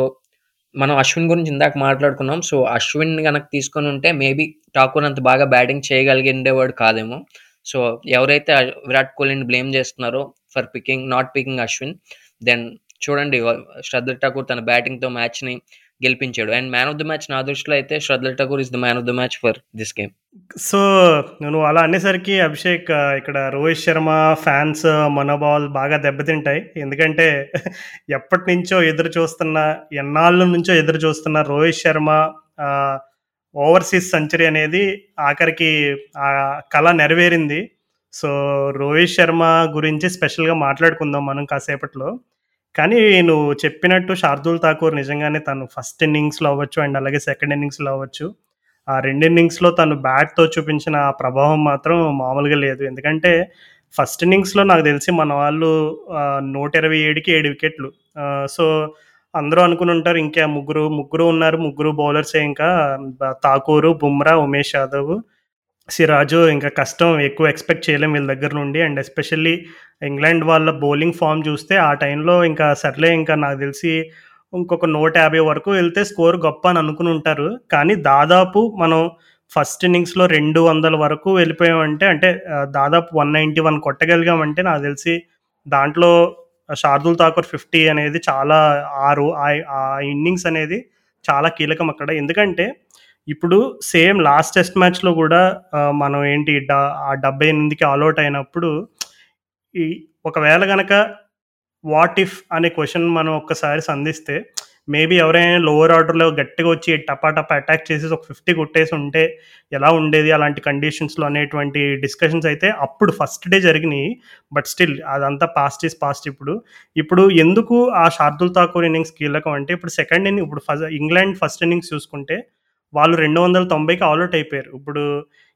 మనం అశ్విన్ గురించి ఇందాక మాట్లాడుకున్నాం. సో అశ్విన్ కనుక తీసుకొని ఉంటే మేబీ ఠాకూర్ అంత బాగా బ్యాటింగ్ చేయగలిగిండేవాడు కాదేమో. సో ఎవరైతే విరాట్ కోహ్లీని బ్లేమ్ చేస్తున్నారో for picking not picking Ashwin then చూడండి శ్రద్ధ ఠాకూర్ తన బ్యాటింగ్తో మ్యాచ్ని గెలిపించాడు. And man of the match నా దృష్టిలో అయితే Shardul Thakur is the man of the match for this game so నువ్వు అలా అనేసరికి అభిషేక్ ఇక్కడ రోహిత్ శర్మ ఫ్యాన్స్ మనోభావాలు బాగా దెబ్బతింటాయి. ఎందుకంటే ఎప్పటి నుంచో ఎదురు చూస్తున్న ఎన్నాళ్ళ నుంచో ఎదురు చూస్తున్న రోహిత్ శర్మ ఓవర్సీస్ సెంచరీ అనేది ఆఖరికి ఆ కళ నెరవేరింది. సో రోహిత్ శర్మ గురించి స్పెషల్గా మాట్లాడుకుందాం మనం కాసేపట్లో. కానీ నువ్వు చెప్పినట్టు శార్దుల్ ఠాకూర్ నిజంగానే తను ఫస్ట్ ఇన్నింగ్స్లో అవ్వచ్చు అండ్ అలాగే సెకండ్ ఇన్నింగ్స్లో అవ్వచ్చు. ఆ రెండు ఇన్నింగ్స్లో తను బ్యాట్తో చూపించిన ఆ ప్రభావం మాత్రం మామూలుగా లేదు. ఎందుకంటే ఫస్ట్ ఇన్నింగ్స్లో నాకు తెలిసి మన వాళ్ళు నూట ఇరవై ఏడుకి ఏడు వికెట్లు. సో అందరూ అనుకుని ఉంటారు ఇంకా ముగ్గురు ముగ్గురు ఉన్నారు ముగ్గురు బౌలర్సే ఇంకా తాకూరు బుమ్రా ఉమేష్ యాదవ్ సిరాజు ఇంకా కష్టం ఎక్కువ ఎక్స్పెక్ట్ చేయలేం వీళ్ళ దగ్గర నుండి. అండ్ ఎస్పెషల్లీ ఇంగ్లాండ్ వాళ్ళ బౌలింగ్ ఫామ్ చూస్తే ఆ టైంలో ఇంకా సర్లే ఇంకా నాకు తెలిసి ఇంకొక నూట యాభై వరకు వెళ్తే స్కోర్ గొప్ప అని అనుకుని ఉంటారు. కానీ దాదాపు మనం ఫస్ట్ ఇన్నింగ్స్లో రెండు వందల వరకు వెళ్ళిపోయామంటే అంటే దాదాపు వన్ నైంటీ వన్ కొట్టగలిగామంటే నాకు తెలిసి దాంట్లో షార్దుల్ ఠాకూర్ ఫిఫ్టీ అనేది చాలా ఆరు ఆ ఇన్నింగ్స్ అనేది చాలా కీలకం అక్కడ. ఎందుకంటే ఇప్పుడు సేమ్ లాస్ట్ టెస్ట్ మ్యాచ్లో కూడా మనం ఏంటి ఆ డెబ్బై ఎనిమిదికి ఆల్అౌట్ అయినప్పుడు ఈ ఒకవేళ కనుక వాట్ ఇఫ్ అనే క్వశ్చన్ మనం ఒక్కసారి సంధిస్తే మేబీ ఎవరైనా లోవర్ ఆర్డర్లో గట్టిగా వచ్చి టపా టపా అటాక్ చేసి ఒక ఫిఫ్టీ కొట్టేసి ఉంటే ఎలా ఉండేది అలాంటి కండిషన్స్లో అనేటువంటి డిస్కషన్స్ అయితే అప్పుడు ఫస్ట్ డే జరిగినాయి. బట్ స్టిల్ అదంతా పాస్ట్ ఈస్ పాస్ట్ ఇప్పుడు. ఇప్పుడు ఎందుకు ఆ శార్దుల్ ఠాకూర్ ఇన్నింగ్స్ కీలకం అంటే ఇప్పుడు సెకండ్ ఇన్నింగ్ ఇప్పుడు ఫస్ట్ ఇంగ్లాండ్ ఫస్ట్ ఇన్నింగ్స్ చూసుకుంటే వాళ్ళు రెండు వందల తొంభైకి అవుట్ అయిపోయారు. ఇప్పుడు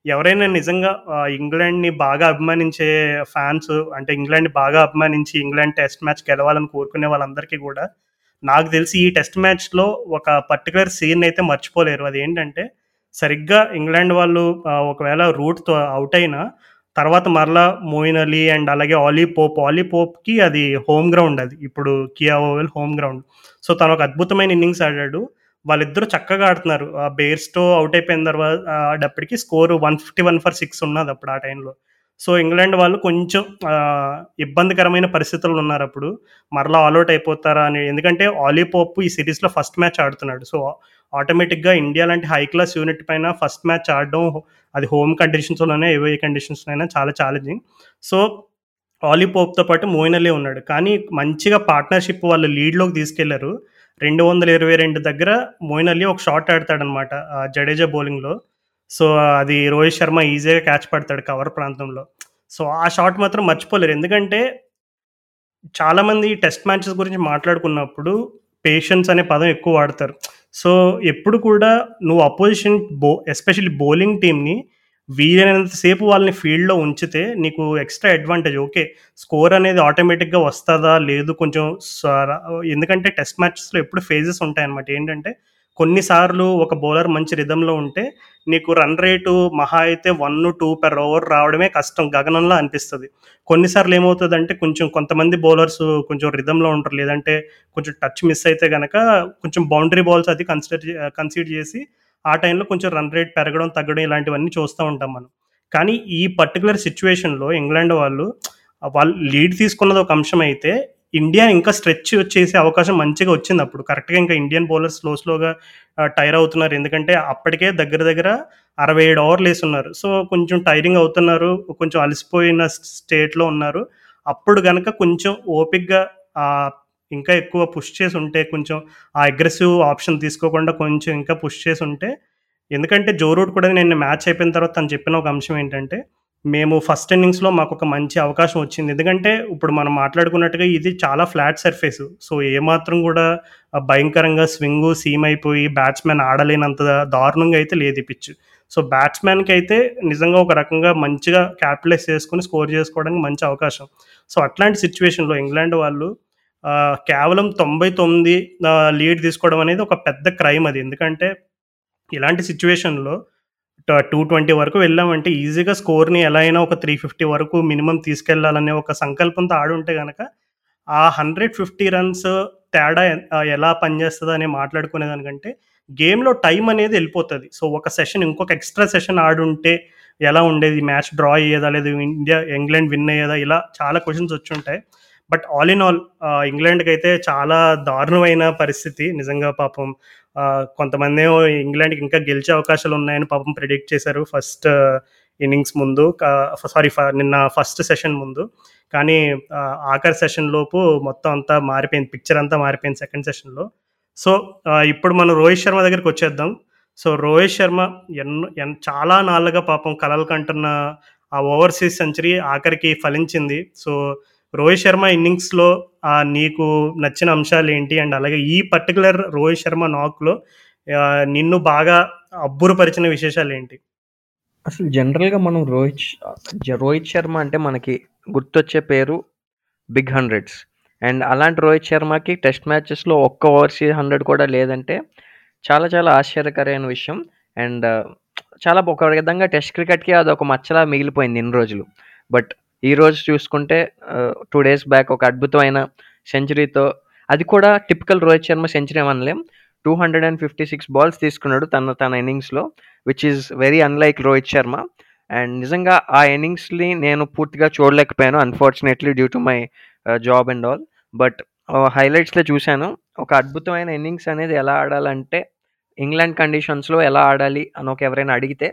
ఎవరైనా నిజంగా ఇంగ్లాండ్ని బాగా అభిమానించే ఫ్యాన్స్ అంటే ఇంగ్లాండ్ని బాగా అభిమానించి ఇంగ్లాండ్ టెస్ట్ మ్యాచ్ గెలవాలని కోరుకునే వాళ్ళందరికీ కూడా నాకు తెలిసి ఈ టెస్ట్ మ్యాచ్లో ఒక పర్టికులర్ సీన్ అయితే మర్చిపోలేరు. అది ఏంటంటే సరిగ్గా ఇంగ్లాండ్ వాళ్ళు ఒకవేళ రూట్తో అవుట్ అయినా తర్వాత మరలా మోయిన్ అలీ అండ్ అలాగే ఆలీ పోప్ ఆలీ పోప్కి అది హోమ్ గ్రౌండ్ అది. ఇప్పుడు Kia Oval home ground. So తను ఒక అద్భుతమైన ఇన్నింగ్స్ ఆడాడు. వాళ్ళిద్దరూ చక్కగా ఆడుతున్నారు. బేర్స్తో అవుట్ అయిపోయిన తర్వాత ఆడప్పటికి score one fifty one for six ఉన్నది అప్పుడు ఆ టైంలో. సో ఇంగ్లాండ్ వాళ్ళు కొంచెం ఇబ్బందికరమైన పరిస్థితులు ఉన్నారు అప్పుడు. మరలా ఆల్అౌట్ అయిపోతారా అని. ఎందుకంటే ఆలీ పోప్ ఈ సిరీస్లో ఫస్ట్ మ్యాచ్ ఆడుతున్నాడు. సో ఆటోమేటిక్గా ఇండియా లాంటి హై క్లాస్ యూనిట్ పైన ఫస్ట్ మ్యాచ్ ఆడడం అది హోమ్ కండిషన్స్లోనే ఏవే కండిషన్స్లో అయినా చాలా ఛాలెంజింగ్ సో ఆలీ పోప్తో పాటు మోయిన్ అలీ ఉన్నాడు. కానీ మంచిగా పార్ట్నర్షిప్ వాళ్ళు లీడ్లోకి తీసుకెళ్ళారు. రెండు వందల ఇరవై రెండు దగ్గర మోయిన్ అలీ ఒక షాట్ ఆడతాడనమాట జడేజా బౌలింగ్లో సో అది రోహిత్ శర్మ ఈజీగా క్యాచ్ పడతాడు కవర్ ప్రాంతంలో. సో ఆ షాట్ మాత్రం మర్చిపోలేరు. ఎందుకంటే చాలామంది టెస్ట్ మ్యాచెస్ గురించి మాట్లాడుకున్నప్పుడు పేషెన్స్ అనే పదం ఎక్కువ వాడతారు. సో ఎప్పుడు కూడా నువ్వు అపోజిషన్ బో ఎస్పెషల్లీ బౌలింగ్ టీమ్ని వీలైనంతసేపు వాళ్ళని ఫీల్డ్లో ఉంచితే నీకు ఎక్స్ట్రా అడ్వాంటేజ్. ఓకే స్కోర్ అనేది ఆటోమేటిక్గా వస్తుందా? లేదు కొంచెం ఎందుకంటే టెస్ట్ మ్యాచెస్లో ఎప్పుడు ఫేజెస్ ఉంటాయన్నమాట. ఏంటంటే కొన్నిసార్లు ఒక బౌలర్ మంచి రిధంలో ఉంటే నీకు రన్ రేటు మహా అయితే వన్ టూ పెర్ ఓవర్ రావడమే కష్టం గగనంలో అనిపిస్తుంది. కొన్నిసార్లు ఏమవుతుందంటే కొంచెం కొంతమంది బౌలర్స్ కొంచెం రిధంలో ఉంటారు. లేదంటే కొంచెం టచ్ మిస్ అయితే కనుక కొంచెం బౌండరీ బాల్స్ అది కన్సిడర్ కన్సిడర్ చేసి ఆ టైంలో కొంచెం రన్ రేట్ పెరగడం తగ్గడం ఇలాంటివన్నీ చూస్తూ ఉంటాం మనం. కానీ ఈ పర్టికులర్ సిచ్యువేషన్లో ఇంగ్లాండ్ వాళ్ళు వాళ్ళు లీడ్ తీసుకున్నది ఒక అంశం అయితే ఇండియా ఇంకా స్ట్రెచ్ చేసే అవకాశం మంచిగా వచ్చింది అప్పుడు. కరెక్ట్గా ఇంకా ఇండియన్ బౌలర్స్ స్లో స్లోగా టైర్ అవుతున్నారు. ఎందుకంటే అప్పటికే దగ్గర దగ్గర అరవై ఏడు ఓవర్లు వేస్తున్నారు సో కొంచెం టైరింగ్ అవుతున్నారు. కొంచెం అలసిపోయిన స్టేట్లో ఉన్నారు. అప్పుడు కనుక కొంచెం ఓపిక్గా ఇంకా ఎక్కువ పుష్ చేసి ఉంటే కొంచెం ఆ అగ్రెసివ్ ఆప్షన్ తీసుకోకుండా కొంచెం ఇంకా పుష్ చేసి ఉంటే ఎందుకంటే జో రూట్ కూడా నేను మ్యాచ్ అయిపోయిన తర్వాత తను చెప్పిన ఒక అంశం ఏంటంటే, మేము ఫస్ట్ ఇన్నింగ్స్‌లో ఒక మంచి అవకాశం వచ్చింది. ఎందుకంటే ఇప్పుడు మనం మాట్లాడుకున్నట్టుగా ఇది చాలా ఫ్లాట్ సర్ఫేస్. సో, ఏమాత్రం కూడా భయంకరంగా స్వింగు, సీమ్ అయిపోయి బ్యాట్స్‌మెన్ ఆడలేనంత దారుణంగా అయితే లేదు ఈ పిచ్. సో, అయితే నిజంగా ఒక రకంగా మంచిగా క్యాపిటలైజ్ చేసుకొని స్కోర్ చేసుకోవడానికి మంచి అవకాశం. సో, అట్లాంటి సిచ్యువేషన్లో ఇంగ్లాండ్ వాళ్ళు కేవలం తొంభై తొమ్మిది లీడ్ తీసుకోవడం అనేది ఒక పెద్ద క్రైమ్ అది. ఎందుకంటే ఇలాంటి సిచ్యువేషన్లో టూ ట్వంటీ వరకు వెళ్ళామంటే ఈజీగా స్కోర్‌ని ఎలా అయినా ఒక 350 వరకు మినిమం తీసుకెళ్ళాలనే ఒక సంకల్పంతో ఆడుంటే కనుక ఆ 150 రన్స్ తేడా ఎలా ఎలా అని మాట్లాడుకునే దానికంటే గేమ్‌లో టైం అనేది వెళ్ళిపోతుంది సో, ఒక సెషన్ ఇంకొక ఎక్స్‌ట్రా సెషన్ ఆడుంటే ఎలా ఉండేది? మ్యాచ్ డ్రా అయ్యేదా? లేదు ఇండియా ఇంగ్లాండ్ విన్ అయ్యేదా? ఇలా చాలా క్వెషన్స్ వచ్చుంటాయి. బట్ ఆల్ ఇన్ ఆల్ ఇంగ్లాండ్కి అయితే చాలా దారుణమైన పరిస్థితి. నిజంగా పాపం కొంతమంది కొంతమందేమో ఇంగ్లాండ్‌కి ఇంకా గెలిచే అవకాశాలు ఉన్నాయని పాపం ప్రిడిక్ట్ చేశారు ఫస్ట్ ఇన్నింగ్స్ ముందు. సారీ ఫ నిన్న ఫస్ట్ సెషన్ ముందు. కానీ ఆఖరి సెషన్ లోపు మొత్తం అంతా మారిపోయింది. పిక్చర్ అంతా మారిపోయింది సెకండ్ సెషన్‌లో. సో, ఇప్పుడు మనం రోహిత్ శర్మ దగ్గరికి వచ్చేద్దాం సో, రోహిత్ శర్మ ఎన్నో ఎన్ చాలా నాళ్ళుగా పాపం కలలు కంటున్న ఆ ఓవర్‌సీస్ సెంచరీ ఆఖరికి ఫలించింది. సో, రోహిత్ శర్మ ఇన్నింగ్స్‌లో నీకు నచ్చిన అంశాలు ఏంటి అండ్ అలాగే ఈ పర్టికులర్ రోహిత్ శర్మ నాక్‌లో నిన్ను బాగా అబ్బురపరిచిన విశేషాలు ఏంటి అసలు జనరల్‌గా మనం రోహిత్ జ రోహిత్ శర్మ అంటే మనకి గుర్తొచ్చే పేరు బిగ్ హండ్రెడ్స్. అండ్ అలాంటి రోహిత్ శర్మకి టెస్ట్ మ్యాచెస్‌లో ఒక్క ఓవర్‌సీస్ 100 కూడా లేదంటే చాలా చాలా ఆశ్చర్యకరమైన విషయం. అండ్ చాలా ఒక విధంగా టెస్ట్ క్రికెట్‌కి అది ఒక మచ్చలా మిగిలిపోయింది ఇన్ని రోజులు. బట్ ఈరోజు చూసుకుంటే టూ డేస్ బ్యాక్ ఒక అద్భుతమైన సెంచరీతో అది కూడా టిపికల్ రోహిత్ శర్మ సెంచరీ అనలేం. 256 బాల్స్ తీసుకున్నాడు తన తన ఇన్నింగ్స్‌లో which is very unlike Rohit Sharma. And నిజంగా ఆ ఇన్నింగ్స్‌ని నేను పూర్తిగా చూడలేకపోయాను unfortunately due to my job and all. But హైలైట్స్‌లో చూశాను. ఒక అద్భుతమైన ఇన్నింగ్స్ అనేది ఎలా ఆడాలంటే ఇంగ్లాండ్ కండిషన్స్‌లో ఎలా ఆడాలి అని ఒక ఎవరైనా అడిగితే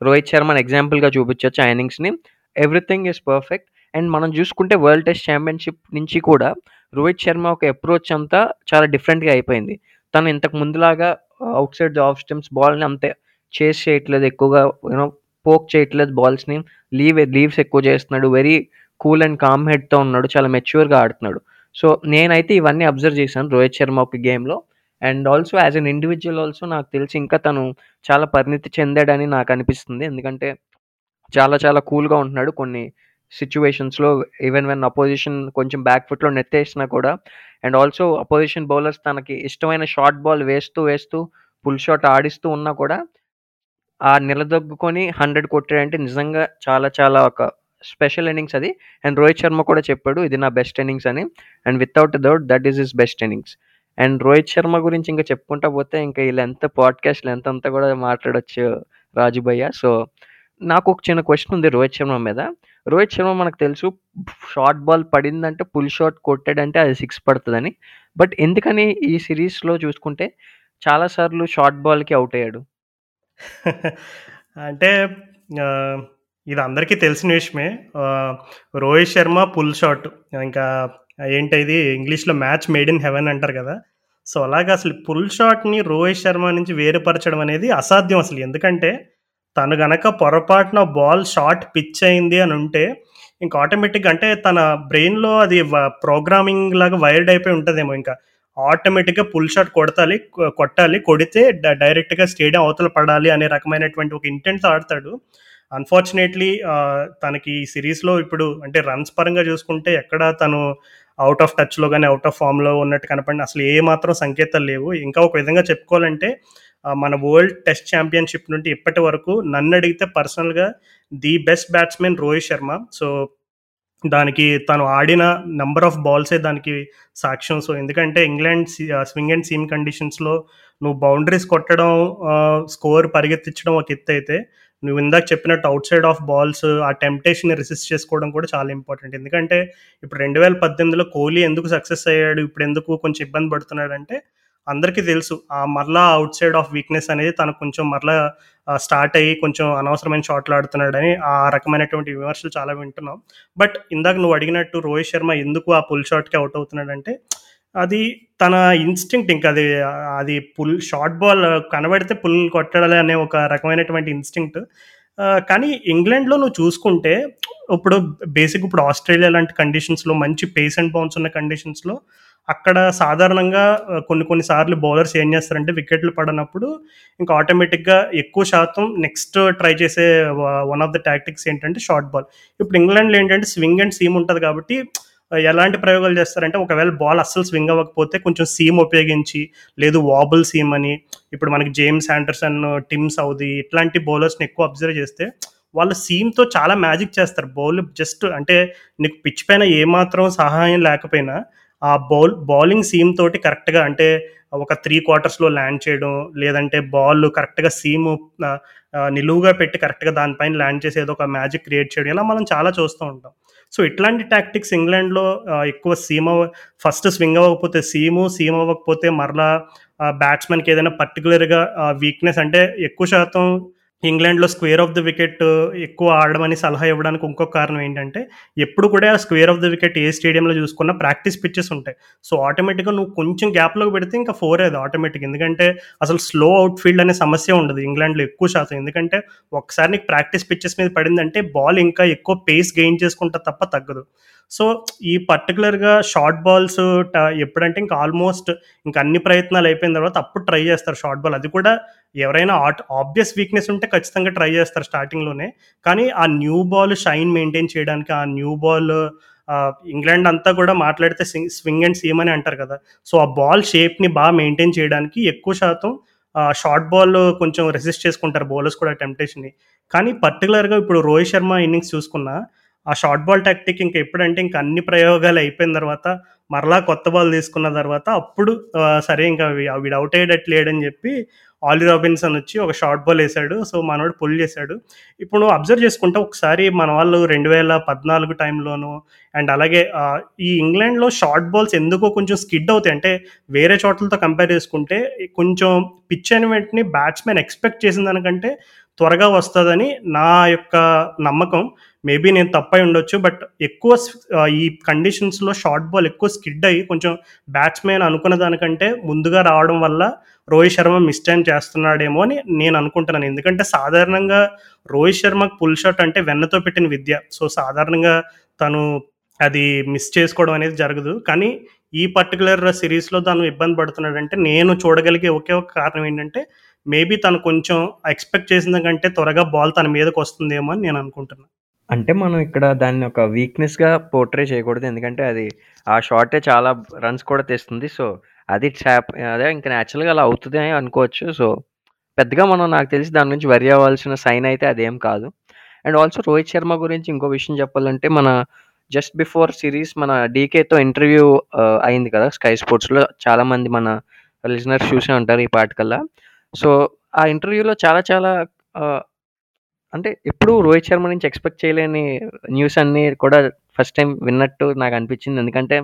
రోహిత్ శర్మని ఎగ్జాంపుల్‌గా చూపించొచ్చు ఆ ఇన్నింగ్స్‌ని. Everything is perfect. అండ్ మనం చూసుకుంటే వరల్డ్ టెస్ట్ ఛాంపియన్‌షిప్ నుంచి కూడా రోహిత్ శర్మ ఒక అప్రోచ్ అంతా చాలా డిఫరెంట్‌గా అయిపోయింది. తను ఇంతకు ముందులాగా outside the off stumps బాల్‌ని అంతే చేస్ చేయట్లేదు ఎక్కువగా యూనో పోక్ చేయట్లేదు బాల్స్‌ని. లీవ్ లీవ్స్ ఎక్కువ చేస్తున్నాడు. వెరీ కూల్ అండ్ కామ్ హెడ్‌తో ఉన్నాడు. చాలా మెచ్యూర్‌గా ఆడుతున్నాడు. సో, నేనైతే ఇవన్నీ అబ్జర్వ్ చేశాను రోహిత్ శర్మ ఒక గేమ్‌లో. And also as an individual also నాకు తెలిసి ఇంకా తను చాలా పరిణితి చెందాడని నాకు అనిపిస్తుంది. ఎందుకంటే చాలా చాలా కూల్‌గా ఉంటున్నాడు. కొన్ని సిచ్యువేషన్స్లో ఈవెన్ వెన్ అపోజిషన్ కొంచెం బ్యాక్ ఫుట్‌లో నెత్తేసినా కూడా అండ్ ఆల్సో అపోజిషన్ బౌలర్స్ తనకి ఇష్టమైన షార్ట్ బాల్ వేస్తూ వేస్తూ ఫుల్ షాట్ ఆడిస్తూ ఉన్నా కూడా ఆ నిలదొక్కుకొని 100 కొట్టాడంటే నిజంగా చాలా చాలా ఒక స్పెషల్ ఇన్నింగ్స్ అది. అండ్ రోహిత్ శర్మ కూడా చెప్పాడు ఇది నా బెస్ట్ ఇన్నింగ్స్ అని. And without doubt that is is best innings. And Rohit Sharma గురించి ఇంకా చెప్పుకుంటా పోతే ఇంకా ఈ లెంత్ పాడ్‌కాస్ట్ లెంత్ అంతా కూడా మాట్లాడొచ్చు రాజుభయ్య సో, నాకు ఒక చిన్న క్వశ్చన్ ఉంది రోహిత్ శర్మ మీద. రోహిత్ శర్మ మనకు తెలుసు షార్ట్ బాల్ పడిందంటే పుల్ షాట్ కొట్టాడంటే అది సిక్స్ పడుతుందని బట్ ఎందుకని ఈ సిరీస్‌లో చూసుకుంటే చాలా సార్లు షార్ట్ బాల్‌కి అవుట్ అయ్యాడు? అంటే ఇది అందరికీ తెలిసిన విషయమే. రోహిత్ శర్మ పుల్ షాట్ ఇంకా ఏంటది ఇంగ్లీష్‌లో మ్యాచ్ మేడ్ ఇన్ హెవెన్ అంటారు కదా! సో, అలాగా అసలు పుల్ షాట్‌ని రోహిత్ శర్మ నుంచి వేరుపరచడం అనేది అసాధ్యం అసలు. ఎందుకంటే తను గనక పొరపాటున బాల్ షార్ట్ పిచ్ అయింది అని ఉంటే ఇంకా ఆటోమేటిక్ అంటే తన బ్రెయిన్‌లో అది ప్రోగ్రామింగ్ లాగా వైర్డ్ అయిపోయి ఉంటుందేమో ఇంకా. ఆటోమేటిక్‌గా పుల్ షాట్ కొడతాలి కొట్టాలి. కొడితే డైరెక్ట్‌గా స్టేడియం అవతల పడాలి అనే రకమైనటువంటి ఒక ఇంటెంట్‌తో ఆడతాడు. అన్‌ఫార్చునేట్‌లీ తనకి ఈ సిరీస్‌లో ఇప్పుడు అంటే రన్స్ పరంగా చూసుకుంటే ఎక్కడ తను అవుట్ ఆఫ్ టచ్‌లో కానీ అవుట్ ఆఫ్ ఫార్మ్‌లో ఉన్నట్టు కనపడి అసలు ఏ మాత్రం సంకేతాలు లేవు. ఇంకా ఒక విధంగా చెప్పుకోవాలంటే మన వరల్డ్ టెస్ట్ ఛాంపియన్‌షిప్ నుండి ఇప్పటి వరకు నన్ను అడిగితే పర్సనల్‌గా the best batsmen Rohit Sharma. So, దానికి తను ఆడిన నెంబర్ ఆఫ్ బాల్సే దానికి సాక్ష్యం. సో, ఎందుకంటే ఇంగ్లాండ్ స్వింగ్ అండ్ సీమ్ కండిషన్స్‌లో నువ్వు బౌండరీస్ కొట్టడం స్కోర్ పరిగెత్తించడం ఒక ఎత్తు అయితే నువ్వు ఇందాక చెప్పినట్టు అవుట్ సైడ్ ఆఫ్ బాల్స్ ఆ టెంప్టేషన్ రెసిస్ట్ చేసుకోవడం కూడా చాలా ఇంపార్టెంట్. ఎందుకంటే ఇప్పుడు 2018లో కోహ్లీ ఎందుకు సక్సెస్ అయ్యాడు? ఇప్పుడు ఎందుకు కొంచెం ఇబ్బంది పడుతున్నాడంటే అందరికీ తెలుసు. ఆ మరలా అవుట్ సైడ్ ఆఫ్ వీక్నెస్ అనేది తనకు కొంచెం మరలా స్టార్ట్ అయ్యి కొంచెం అనవసరమైన షాట్లు ఆడుతున్నాడని ఆ రకమైనటువంటి విమర్శలు చాలా వింటున్నాం. బట్ ఇందాక నువ్వు అడిగినట్టు రోహిత్ శర్మ ఎందుకు ఆ పుల్ షాట్కి అవుట్ అవుతున్నాడంటే అది తన ఇన్స్టింక్ట్ ఇంకా అది అది పుల్ షార్ట్ బాల్ కనబడితే పుల్ కొట్టడాలి అనే ఒక రకమైనటువంటి ఇన్స్టింక్ట్. కానీ ఇంగ్లాండ్లో నువ్వు చూసుకుంటే ఇప్పుడు బేసిక్ ఇప్పుడు ఆస్ట్రేలియా లాంటి కండిషన్స్లో మంచి పేస్ అండ్ బౌన్స్ ఉన్న కండిషన్స్లో అక్కడ సాధారణంగా కొన్ని కొన్ని సార్లు బౌలర్స్ ఏం చేస్తారంటే వికెట్లు పడనప్పుడు ఇంకా ఆటోమేటిక్గా ఎక్కువ శాతం నెక్స్ట్ ట్రై చేసే వన్ ఆఫ్ ద టాక్టిక్స్ ఏంటంటే షార్ట్ బాల్. ఇప్పుడు ఇంగ్లాండ్లో ఏంటంటే స్వింగ్ అండ్ సీమ్ ఉంటుంది కాబట్టి ఎలాంటి ప్రయోగాలు చేస్తారంటే ఒకవేళ బాల్ అస్సలు స్వింగ్ అవ్వకపోతే కొంచెం సీమ్ ఉపయోగించి లేదు వాబుల్ సీమ్ అని ఇప్పుడు మనకి జేమ్స్ ఆండర్సన్ టిమ్ సౌదీ ఇట్లాంటి బౌలర్స్ని ఎక్కువ అబ్జర్వ్ చేస్తే వాళ్ళు సీమ్తో చాలా మ్యాజిక్ చేస్తారు. బౌల్ జస్ట్ అంటే నీకు పిచ్ పైన ఏమాత్రం సహాయం లేకపోయినా ఆ బౌల్ బౌలింగ్ సీమ్ తోటి కరెక్ట్గా అంటే ఒక త్రీ క్వార్టర్స్లో ల్యాండ్ చేయడం లేదంటే బాల్ కరెక్ట్గా సీమ్ నిలువుగా పెట్టి కరెక్ట్గా దానిపైన ల్యాండ్ చేసేది ఏదో ఒక మ్యాజిక్ క్రియేట్ చేయడం ఇలా మనం చాలా చూస్తూ ఉంటాం. సో ఇట్లాంటి టాక్టిక్స్ ఇంగ్లాండ్లో ఎక్కువ సీమ్ అవ్వ ఫస్ట్ స్వింగ్ అవ్వకపోతే సీము సీమ్ అవ్వకపోతే మరలా బ్యాట్స్మెన్కి ఏదైనా పర్టికులర్గా వీక్నెస్ అంటే ఎక్కువ శాతం ఇంగ్లాండ్లో స్క్వేర్ ఆఫ్ ది వికెట్ ఎక్కువ ఆడమని సలహా ఇవ్వడానికి ఇంకొక కారణం ఏంటంటే ఎప్పుడు కూడా స్క్వేర్ ఆఫ్ ది వికెట్ ఏ స్టేడియంలో చూసుకున్నా ప్రాక్టీస్ పిచ్చెస్ ఉంటాయి. సో ఆటోమేటిక్గా నువ్వు కొంచెం గ్యాప్లోకి పెడితే ఇంకా ఫోర్ అది ఆటోమేటిక్. ఎందుకంటే అసలు స్లో అవుట్ ఫీల్డ్ అనే సమస్య ఉండదు ఇంగ్లాండ్లో ఎక్కువ శాతం. ఎందుకంటే ఒకసారి నీకు ప్రాక్టీస్ పిచ్చెస్ మీద పడిందంటే బాల్ ఇంకా ఎక్కువ పేస్ గెయిన్ చేసుకుంటా తప్ప తగ్గదు. సో ఈ పర్టికులర్గా షార్ట్ బాల్స్ ఎప్పుడంటే ఇంకా ఆల్మోస్ట్ ఇంకా అన్ని ప్రయత్నాలు అయిపోయిన తర్వాత అప్పుడు ట్రై చేస్తారు షార్ట్ బాల్ అది కూడా ఎవరైనా ఆట్ ఆబ్వియస్ వీక్నెస్ ఉంటే ఖచ్చితంగా ట్రై చేస్తారు స్టార్టింగ్లోనే కానీ ఆ న్యూ బాల్ షైన్ మెయింటైన్ చేయడానికి ఆ న్యూ బాల్ ఇంగ్లాండ్ అంతా కూడా మాట్లాడితే స్వింగ్ అండ్ సీమ్ అని అంటారు కదా. సో ఆ బాల్ షేప్ని బాగా మెయింటైన్ చేయడానికి ఎక్కువ శాతం షార్ట్ బాల్ కొంచెం రెసిస్ట్ చేసుకుంటారు బౌలర్స్ కూడా టెంప్టేషన్ని కానీ పర్టికులర్గా ఇప్పుడు రోహిత్ శర్మ ఇన్నింగ్స్ చూసుకున్నా ఆ షార్ట్ బాల్ టాక్టిక్ ఇంకా ఎప్పుడంటే ఇంకా అన్ని ప్రయోగాలు అయిపోయిన తర్వాత మరలా కొత్త బాల్ తీసుకున్న తర్వాత అప్పుడు సరే ఇంకా వీడు అవుట్ అయ్యేటట్లేడని చెప్పి ఆలీ రాబిన్సన్ వచ్చి ఒక షార్ట్ బాల్ వేశాడు. సో మనోడు పుల్ చేశాడు. ఇప్పుడు నువ్వు అబ్జర్వ్ చేసుకుంటే ఒకసారి మన వాళ్ళు రెండు వేల పద్నాలుగు టైంలోను అండ్ అలాగే ఈ ఇంగ్లాండ్లో షార్ట్ బాల్స్ ఎందుకో కొంచెం స్కిడ్ అవుతాయి. అంటే వేరే చోట్లతో కంపేర్ చేసుకుంటే కొంచెం పిచ్ అయిన వెంటనే బ్యాట్స్మెన్ ఎక్స్పెక్ట్ చేసిన దానికంటే త్వరగా వస్తుందని నా యొక్క నమ్మకం. మేబీ నేను తప్పై ఉండొచ్చు బట్ ఎక్కువ ఈ కండిషన్స్లో షార్ట్ బాల్ ఎక్కువ స్కిడ్ అయ్యి కొంచెం బ్యాట్స్మెన్ అనుకున్న దానికంటే ముందుగా రావడం వల్ల రోహిత్ శర్మ మిస్ టైం చేస్తున్నాడేమో అని నేను అనుకుంటున్నాను. ఎందుకంటే సాధారణంగా రోహిత్ శర్మకు పుల్ షాట్ అంటే వెన్నతో పెట్టిన విద్య. సో సాధారణంగా తను అది మిస్ చేసుకోవడం అనేది జరగదు. కానీ ఈ పర్టికులర్ సిరీస్లో తను ఇబ్బంది పడుతున్నాడంటే నేను చూడగలిగే ఒకే ఒక కారణం ఏంటంటే మేబీ తను కొంచెం ఎక్స్పెక్ట్ చేసిన కంటే త్వరగా బాల్ తన మీదకి వస్తుందేమో అని నేను అనుకుంటున్నాను అంటే మనం ఇక్కడ దాన్ని ఒక వీక్‌నెస్‌గా పోర్ట్రే చేయకూడదు. ఎందుకంటే అది ఆ షార్టే చాలా రన్స్ కూడా తెస్తుంది. సో, అది ట్రాప్ అదే ఇంకా నేచురల్‌గా అలా అవుతుంది అని అనుకోవచ్చు. సో, పెద్దగా మనం నాకు తెలిసి దాని గురించి వరి అవ్వాల్సిన సైన్ అయితే అదేం కాదు. అండ్ ఆల్సో రోహిత్ శర్మ గురించి ఇంకో విషయం చెప్పాలంటే మన జస్ట్ బిఫోర్ సిరీస్ మన డీకేతో ఇంటర్వ్యూ అయింది కదా! స్కై స్పోర్ట్స్‌లో చాలామంది మన లిజనర్స్ చూసే ఉంటారు ఈ పాటికల్లా. సో, ఆ ఇంటర్వ్యూలో చాలా చాలా ఆహ్, అంటే ఎప్పుడూ రోహిత్ శర్మ నుంచి ఎక్స్‌పెక్ట్ చేయలేని న్యూస్ అన్నీ కూడా ఫస్ట్ టైమ్ విన్నట్టు నాకనిపించింది. ఎందుకంటే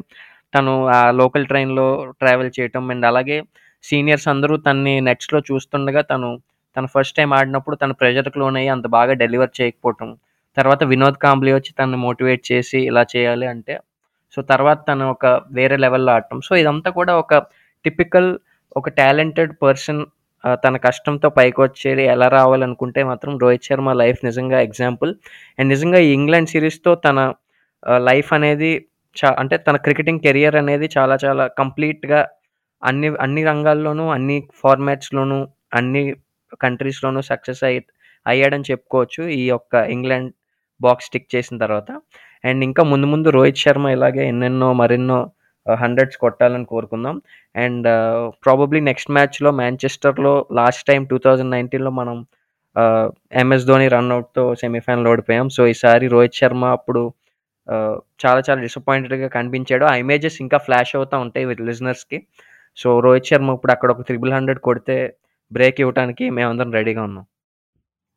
తను ఆ లోకల్ ట్రైన్‌లో ట్రావెల్ చేయటం అండ్ అలాగే సీనియర్స్ అందరూ తనని నెట్స్‌లో చూస్తుండగా తను తను ఫస్ట్ టైమ్ ఆడినప్పుడు తను ప్రెషర్‌కి లోనయ్యి అంత బాగా డెలివర్ చేయకపోవటం. తర్వాత వినోద్ కాంబ్లీ వచ్చి తనని మోటివేట్ చేసి ఇలా చేయాలి అంటే, సో తర్వాత తను ఒక వేరే లెవెల్‌లో ఆడటం. సో ఇదంతా కూడా ఒక టిపికల్ ఒక టాలెంటెడ్ పర్సన్ తన కష్టంతో పైకి వచ్చేది ఎలా రావాలనుకుంటే మాత్రం రోహిత్ శర్మ లైఫ్ నిజంగా ఎగ్జాంపుల్. అండ్ నిజంగా ఈ ఇంగ్లాండ్ సిరీస్‌తో తన లైఫ్ అనేది చా అంటే తన క్రికెటింగ్ కెరియర్ అనేది చాలా చాలా కంప్లీట్‌గా అన్ని అన్ని రంగాల్లోనూ, అన్ని ఫార్మాట్స్‌లోనూ, అన్ని కంట్రీస్‌లోనూ సక్సెస్ అయ్యి అయ్యాడని చెప్పుకోవచ్చు. ఈ యొక్క ఇంగ్లాండ్ బాక్స్ టిక్ చేసిన తర్వాత. అండ్ ఇంకా ముందు ముందు రోహిత్ శర్మ ఇలాగే ఎన్నెన్నో మరెన్నో హండ్రెడ్స్ కొట్టాలని కోరుకుందాం. అండ్ ప్రాబబ్లీ నెక్స్ట్ మ్యాచ్‌లో మాంచెస్టర్‌లో లాస్ట్ టైం టూ థౌజండ్ నైన్టీన్లో మనం ఎంఎస్ ధోని రన్అట్తో సెమీఫైనల్ ఓడిపోయాం. సో ఈసారి రోహిత్ శర్మ అప్పుడు చాలా చాలా డిసప్పాయింటెడ్‌గా కనిపించాడు. ఆ ఇమేజెస్ ఇంకా ఫ్లాష్ అవుతూ ఉంటాయి విత్ లిజనర్స్‌కి. సో రోహిత్ శర్మ ఇప్పుడు అక్కడ ఒక త్రిబుల్ హండ్రెడ్ కొడితే బ్రేక్ ఇవ్వటానికి మేమందరం రెడీగా ఉన్నాం.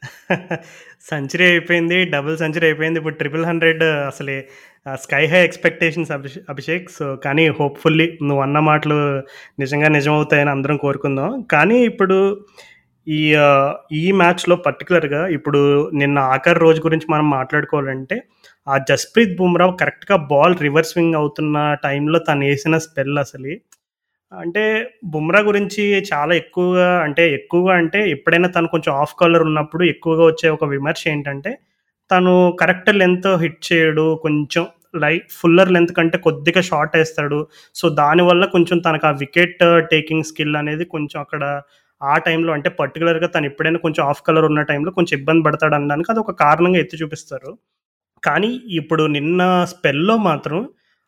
సెంచరీ అయిపోయింది. డబుల్ సెంచరీ అయిపోయింది. ఇప్పుడు ట్రిపుల్ హండ్రెడ్ అసలే sky high expectations Abhishek Abhishek. So కానీ హోప్ఫుల్లీ నువ్వు అన్న మాటలు నిజంగా నిజమవుతాయని అందరం కోరుకుందాం. కానీ ఇప్పుడు ఈ ఈ మ్యాచ్లో పర్టికులర్గా ఇప్పుడు నిన్న ఆఖరి రోజు గురించి మనం మాట్లాడుకోవాలంటే ఆ జస్ప్రీత్ బుమ్రా కరెక్ట్గా బాల్ రివర్స్ స్వింగ్ అవుతున్న టైంలో తను వేసిన స్పెల్ అసలు. అంటే బుమ్రా గురించి చాలా ఎక్కువగా అంటే ఎక్కువగా అంటే ఎప్పుడైనా తను కొంచెం ఆఫ్ కలర్ ఉన్నప్పుడు ఎక్కువగా వచ్చే ఒక విమర్శ ఏంటంటే తను కరెక్ట్ లెంత్ హిట్ చేయడు కొంచెం లై ఫుల్లర్ లెంత్ కంటే కొద్దిగా షార్ట్ వేస్తాడు. సో దానివల్ల కొంచెం తనకు ఆ వికెట్ టేకింగ్ స్కిల్ అనేది కొంచెం అక్కడ ఆ టైంలో అంటే పర్టికులర్గా తను ఎప్పుడైనా కొంచెం ఆఫ్ కలర్ ఉన్న టైంలో కొంచెం ఇబ్బంది పడతాడు అనడానికి అది ఒక కారణంగా ఎత్తి చూపిస్తారు. కానీ ఇప్పుడు నిన్న స్పెల్లో మాత్రం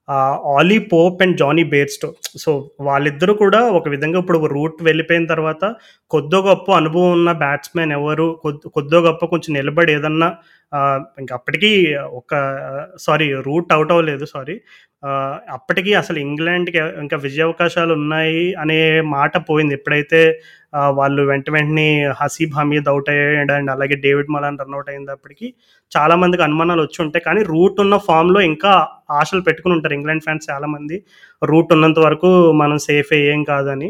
Ollie Pope and Jonny Bairstow. So వాళ్ళిద్దరూ కూడా ఒక విధంగా ఇప్పుడు రూట్ వెళ్ళిపోయిన తర్వాత కొద్దో గొప్ప అనుభవం ఉన్న బ్యాట్స్మెన్ ఎవరు? కొద్ది కొద్దో గొప్ప కొంచెం నిలబడి ఏదన్నా ఇంకా అప్పటికీ ఒక సారీ రూట్ అవుట్ అవ్వలేదు సారీ. అప్పటికి అసలు ఇంగ్లాండ్కి ఇంకా విజయావకాశాలు ఉన్నాయి అనే మాట పోయింది. ఎప్పుడైతే వాళ్ళు వెంట వెంటనే హసీబ్ హమీద్ అవుట్ అయ్యాడు అండ్ అలాగే డేవిడ్ మలాన్ రన్అట్ అయినప్పటికీ చాలా చాలామందికి అనుమానాలు వచ్చి ఉంటాయి. కానీ రూట్ ఉన్న ఫామ్లో ఇంకా ఆశలు పెట్టుకుని ఉంటారు ఇంగ్లాండ్ ఫ్యాన్స్ చాలామంది. రూట్ ఉన్నంత వరకు మనం సేఫ్ ఏం కాదని.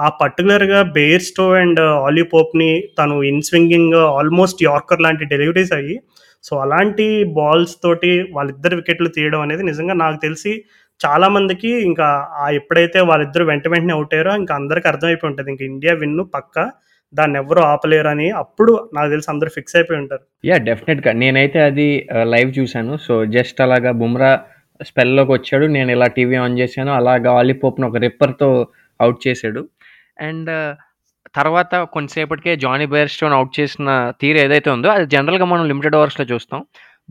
ఆ పర్టికులర్గా బేర్స్టో అండ్ ఆలీ పోప్ని తను ఇన్ స్వింగింగ్ ఆల్మోస్ట్ యార్కర్ లాంటి డెలివరీస్ అయ్యి సో అలాంటి బాల్స్ తోటి వాళ్ళిద్దరు వికెట్లు తీయడం అనేది నిజంగా నాకు తెలిసి చాలా మందికి ఇంకా ఆ ఎప్పుడైతే వాళ్ళిద్దరు వెంట వెంటనే అవుట్ అయ్యారో ఇంకా అందరికి అర్థమైపోయి ఉంటుంది. ఇంకా ఇండియా విన్ను పక్క దాన్ని ఎవరు ఆపలేరు అని అప్పుడు నాకు తెలిసి అందరూ ఫిక్స్ అయిపోయి ఉంటారు. యా డెఫినెట్గా నేనైతే అది uh, లైవ్ చూశాను. సో జస్ట్ అలాగా బుమ్రా స్పెల్లోకి వచ్చాడు. నేను ఇలా టీవీ ఆన్ చేశాను. అలా గాలిపోప్ను ఒక రిప్పర్తో అవుట్ చేశాడు. అండ్ తర్వాత కొంతసేపటికే జానీ బేర్స్టోన్ అవుట్ చేసిన తీరు ఏదైతే ఉందో అది జనరల్గా మనం లిమిటెడ్ ఓవర్స్లో చూస్తాం.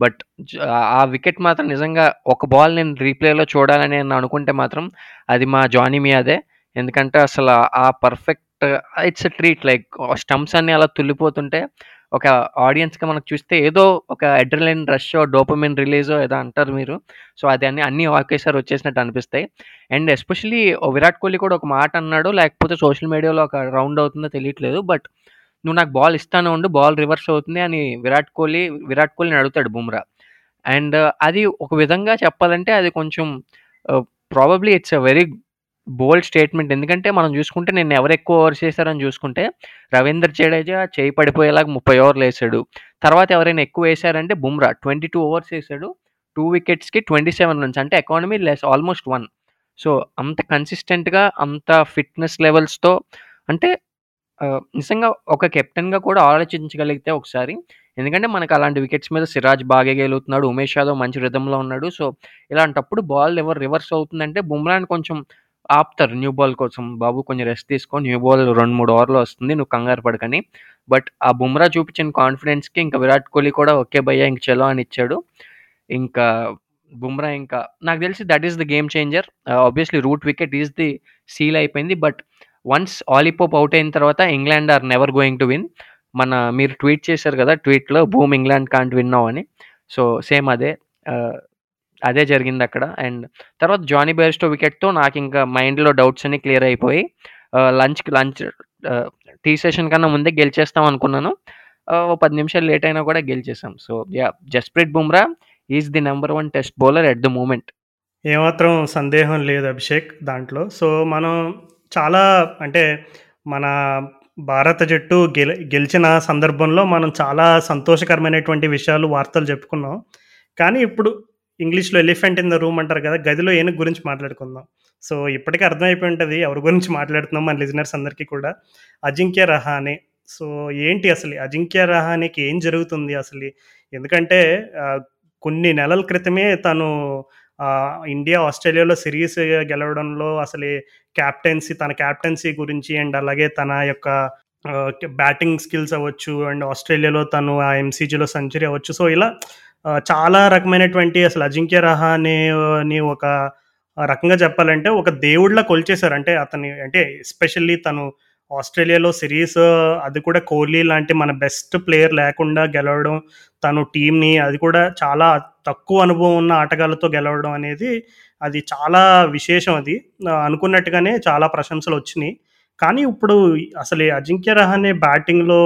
బట్ ఆ వికెట్ మాత్రం నిజంగా ఒక బాల్ నేను రీప్లేలో చూడాలని నేను అనుకుంటే మాత్రం అది మా జానీ మియాదే ఎందుకంటే అసలు ఆ perfect it's treat. Like stumps అన్నీ అలా తుల్లిపోతుంటే ఒక ఆడియన్స్గా మనకు చూస్తే ఏదో ఒక అడ్రలైన్ రష్ డోపమిన్ రిలీజో ఏదో అంటారు మీరు. సో అది అన్ని అన్ని ఒకేసారి వచ్చేసినట్టు అనిపిస్తాయి. అండ్ ఎస్పెషలీ విరాట్ కోహ్లీ కూడా ఒక మాట అన్నాడు లేకపోతే సోషల్ మీడియాలో ఒక రౌండ్ అవుతుందో తెలియట్లేదు. బట్ నువ్వు నాకు బాల్ ఇస్తాను ఉండు బాల్ రివర్స్ అవుతుంది అని విరాట్ కోహ్లీ విరాట్ కోహ్లీని అడుగుతాడు బుమ్రా. అండ్ అది ఒక విధంగా చెప్పాలంటే అది కొంచెం probably it's a very bold statement. ఎందుకంటే మనం చూసుకుంటే నేను ఎవరు ఎక్కువ ఓవర్స్ చేశారని చూసుకుంటే రవీంద్ర జడేజా చేయి పడిపోయేలాగా ముప్పై ఓవర్లు వేసాడు తర్వాత ఎవరైనా ఎక్కువ వేశారంటే బుమ్రా. ట్వంటీ టూ ఓవర్స్ వేసాడు టూ వికెట్స్కి ట్వంటీ సెవెన్ రన్స్. అంటే economy less almost one. So అంత కన్సిస్టెంట్గా అంత ఫిట్నెస్ లెవెల్స్తో అంటే నిజంగా ఒక కెప్టెన్గా కూడా ఆలోచించగలిగితే ఒకసారి. ఎందుకంటే మనకు అలాంటి వికెట్స్ మీద సిరాజ్ బాగా గెలుగుతున్నాడు ఉమేష్ యాదవ్ మంచి రిధంలో ఉన్నాడు. సో ఇలాంటప్పుడు బాల్ ఎవరు రివర్స్ అవుతుందంటే బుమ్రాని కొంచెం ఆపుతారు. న్యూ బాల్ కోసం. బాబు కొంచెం రెస్ట్ తీసుకో. న్యూ బాల్ రెండు మూడు ఓవర్లు వస్తుంది. నువ్వు కంగారు పడకని. బట్ ఆ బుమ్రా చూపించిన కాన్ఫిడెన్స్కి ఇంకా విరాట్ కోహ్లీ కూడా ఓకే భయ్యా ఇంక చలో అని ఇచ్చాడు. ఇంకా బుమ్రా ఇంకా నాకు తెలిసి that is the game changer obviously Root wicket is the seal అయిపోయింది. But once Ollie Pope out అయిన తర్వాత England are never going to win మన మీరు ట్వీట్ చేశారు కదా ట్వీట్లో బూమ్ ఇంగ్లాండ్ కాంట్ విన్నావు అని. సో సేమ్ అదే. Uh, అదే జరిగింది అక్కడ అండ్ తర్వాత జానీ బెయిర్స్టో వికెట్తో నాకు ఇంకా మైండ్లో డౌట్స్ అన్ని క్లియర్ అయిపోయి లంచ్కి లంచ్ టీ సెషన్ కన్నా ముందే గెలిచేస్తాం అనుకున్నాను. ఓ పది నిమిషాలు లేట్ అయినా కూడా గెలిచేసాం. So ya Jasprit Bumrah is the number one test bowler at the moment. ఏమాత్రం సందేహం లేదు అభిషేక్ దాంట్లో. సో మనం చాలా అంటే మన భారత జట్టు గెల గెలిచిన సందర్భంలో మనం చాలా సంతోషకరమైనటువంటి విషయాలు వార్తలు చెప్పుకున్నాం. కానీ ఇప్పుడు ఇంగ్లీష్లో ఎలిఫెంట్ ఇన్ ద రూమ్ అంటారు కదా గదిలో ఏనుగు గురించి మాట్లాడుకుందాం. సో ఇప్పటికే అర్థమైపోయి ఉంటుంది ఎవరి గురించి మాట్లాడుతున్నాం మన లిజనర్స్ అందరికీ కూడా. అజింక్య రహానే. సో ఏంటి అసలు అజింక్య రహానేకి ఏం జరుగుతుంది అసలు? ఎందుకంటే కొన్ని నెలల క్రితమే తను ఇండియా ఆస్ట్రేలియాలో సిరీస్ గెలవడంలో అసలు క్యాప్టెన్సీ తన క్యాప్టెన్సీ గురించి అండ్ అలాగే తన యొక్క బ్యాటింగ్ స్కిల్స్ అవ్వచ్చు అండ్ ఆస్ట్రేలియాలో తను ఆ ఎంసీజీలో సెంచరీ అవ్వచ్చు. సో ఇలా చాలా రకమైనటువంటి అసలు అజింక్య రహానే ఒక రకంగా చెప్పాలంటే ఒక దేవుడిలా కొలిచేశారు. అంటే అతని అంటే ఎస్పెషల్లీ తను ఆస్ట్రేలియాలో సిరీస్ అది కూడా కోహ్లీ లాంటి మన బెస్ట్ ప్లేయర్ లేకుండా గెలవడం తను టీంని అది కూడా చాలా తక్కువ అనుభవం ఉన్న ఆటగాళ్ళతో గెలవడం అనేది అది చాలా విశేషం అది. అనుకున్నట్టుగానే చాలా ప్రశంసలు వచ్చినాయి. కానీ ఇప్పుడు అసలు అజింక్య రహానే బ్యాటింగ్లో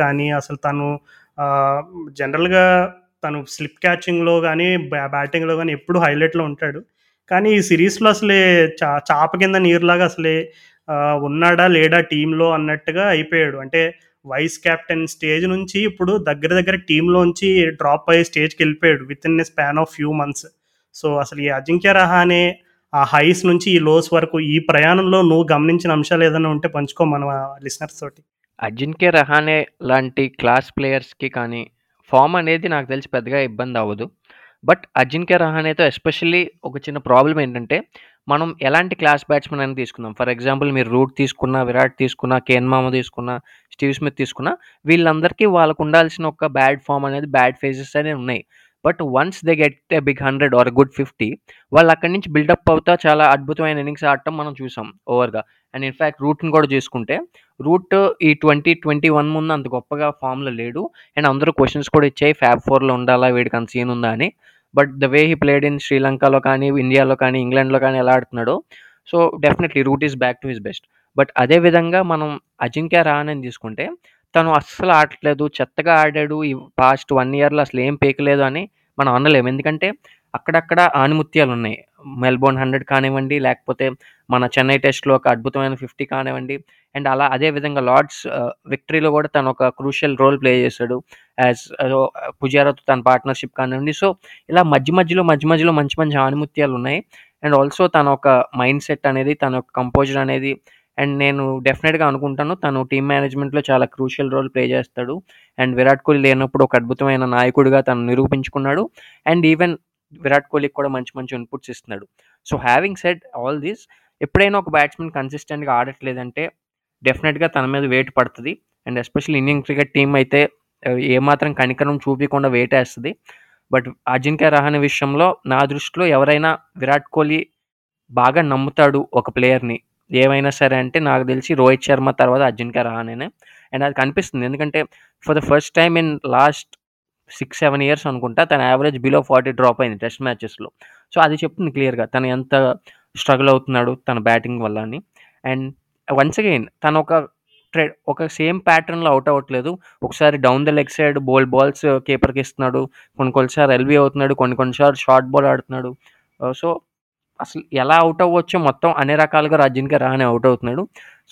కానీ అసలు తను జనరల్గా తను స్లిప్ క్యాచింగ్‌లో కానీ బ్యాటింగ్‌లో కానీ ఎప్పుడు హైలైట్‌లో ఉంటాడు. కానీ ఈ సిరీస్‌లో అసలే చా చాప కింద నీరులాగా అసలే ఉన్నాడా? లేడా? టీంలో అన్నట్టుగా అయిపోయాడు. అంటే వైస్ కెప్టెన్ స్టేజ్ నుంచి ఇప్పుడు దగ్గర దగ్గర టీంలోంచి డ్రాప్ అయ్యే with in a span of few months. So, అసలు ఈ అజింక్య రహానే ఆ హైస్ నుంచి ఈ లోస్ వరకు ఈ ప్రయాణంలో నువ్వు గమనించిన అంశాలు ఏదైనా ఉంటే పంచుకో మన లిసనర్స్ తోటి. అజింక్య రహానే లాంటి క్లాస్ ప్లేయర్స్‌కి కానీ, ఫామ్ అనేది నాకు తెలిసి పెద్దగా ఇబ్బంది అవ్వదు బట్ అజింక్య రహానేతో ఎస్పెషల్లీ ఒక చిన్న ప్రాబ్లం ఏంటంటే, మనం ఎలాంటి క్లాస్ బ్యాట్స్‌మెన్ అని తీసుకుందాం. ఫర్ ఎగ్జాంపుల్ మీరు రూట్ తీసుకున్నా, విరాట్ తీసుకున్నా, కేన్ మామ తీసుకున్నా, స్టీవ్ స్మిత్ తీసుకున్నా, వీళ్ళందరికీ వాళ్ళకు ఉండాల్సిన ఒక బ్యాడ్ ఫామ్ అనేది బ్యాడ్ ఫేజెస్ అనేవి ఉన్నాయి. But once they get a big 100 or good 50 వాళ్ళు అక్కడి నుంచి బిల్డప్ అవుతా చాలా అద్భుతమైన ఇన్నింగ్స్ ఆడటం మనం చూసాం ఓవర్‌గా. అండ్ ఇన్‌ఫాక్ట్ రూట్‌ని కూడా చూసుకుంటే, రూట్ ఈ 2021 ముందు అంత గొప్పగా ఫార్మ్‌లో లేడు. అండ్ అందరూ క్వశ్చన్స్ కూడా ఇచ్చాయి. ఫ్యాబ్ ఫోర్‌లో ఉండాలా? వీడికి అంత సీన్ ఉందా అని. But the way he played in శ్రీలంకలో కానీ, ఇండియాలో కానీ, ఇంగ్లాండ్‌లో కానీ ఎలా ఆడుతున్నాడో so, definitely Root is back to his best. But అదే విధంగా మనం అజింక్య రహానేని తీసుకుంటే, తను అస్సలు ఆడట్లేదు. చెత్తగా ఆడాడు. ఈ పాస్ట్ వన్ ఇయర్‌లో అసలు ఏం పేకలేదు అని మనం అనలేము. ఎందుకంటే అక్కడక్కడ ఆణిముత్యాలున్నాయి. మెల్బోర్న్ 100 కానివ్వండి, లేకపోతే మన చెన్నై టెస్ట్‌లో ఒక అద్భుతమైన 50 కానివ్వండి. అండ్ అలా అదే విధంగా లార్డ్స్ విక్టరీలో కూడా తను ఒక క్రూషియల్ రోల్ ప్లే చేశాడు. యాజ్ పుజారాతో తన పార్ట్నర్‌షిప్ కానివ్వండి. సో, ఇలా మధ్య మధ్యలో, మధ్య మధ్యలో మంచి మంచి ఆణిముత్యాలున్నాయి. అండ్ ఆల్సో తన ఒక మైండ్ సెట్ అనేది, తన యొక్క కంపోజర్ అనేది అండ్ నేను డెఫినెట్‌గా అనుకుంటాను తను టీమ్ మేనేజ్‌మెంట్‌లో చాలా క్రూషియల్ రోల్ ప్లే చేస్తాడు. అండ్ విరాట్ కోహ్లీ లేనప్పుడు ఒక అద్భుతమైన నాయకుడిగా తను నిరూపించుకున్నాడు. అండ్ ఈవెన్ విరాట్ కోహ్లీకి కూడా మంచి మంచి ఇన్‌పుట్స్ ఇస్తున్నాడు. So, having said all this ఎప్పుడైనా ఒక బ్యాట్స్‌మెన్ కన్సిస్టెంట్‌గా ఆడట్లేదంటే డెఫినెట్‌గా తన మీద వెయిట్ పడుతుంది and especially Indian cricket team అయితే ఏమాత్రం కనికరం వెయిట్ వేస్తుంది బట్ అజింక్య రహానే విషయంలో నా దృష్టిలో ఎవరైనా విరాట్ కోహ్లీ బాగా నమ్ముతాడు ఒక ప్లేయర్‌ని. ఏమైనా సరే అంటే నాకు తెలిసి రోహిత్ శర్మ తర్వాత అజింక్య రహానేనే. అండ్ అది కనిపిస్తుంది. ఎందుకంటే for the first time in last 6, 7 years అనుకుంటా తన యావరేజ్ బిలో 40 డ్రాప్ అయింది టెస్ట్ మ్యాచెస్‌లో. సో, అది చెప్తుంది క్లియర్‌గా తను ఎంత స్ట్రగుల్ అవుతున్నాడు తన బ్యాటింగ్ వల్ల అని. అండ్ వన్స్ అగైన్ తను ఒక ట్రెడ్ ఒక సేమ్ ప్యాటర్న్‌లో అవుట్ అవ్వట్లేదు. ఒకసారి down the leg side bowled balls కీపర్‌కి ఇస్తున్నాడు. కొన్ని కొన్ని సార్లు ఎల్బీ అవుతున్నాడు. కొన్ని కొన్నిసార్లు షార్ట్ బాల్ ఆడుతున్నాడు. Uh, సో, అసలు ఎలా అవుట్ అవ్వచ్చో మొత్తం అన్ని రకాలుగా రాజ్యానికి రాని అవుట్ అవుతున్నాడు.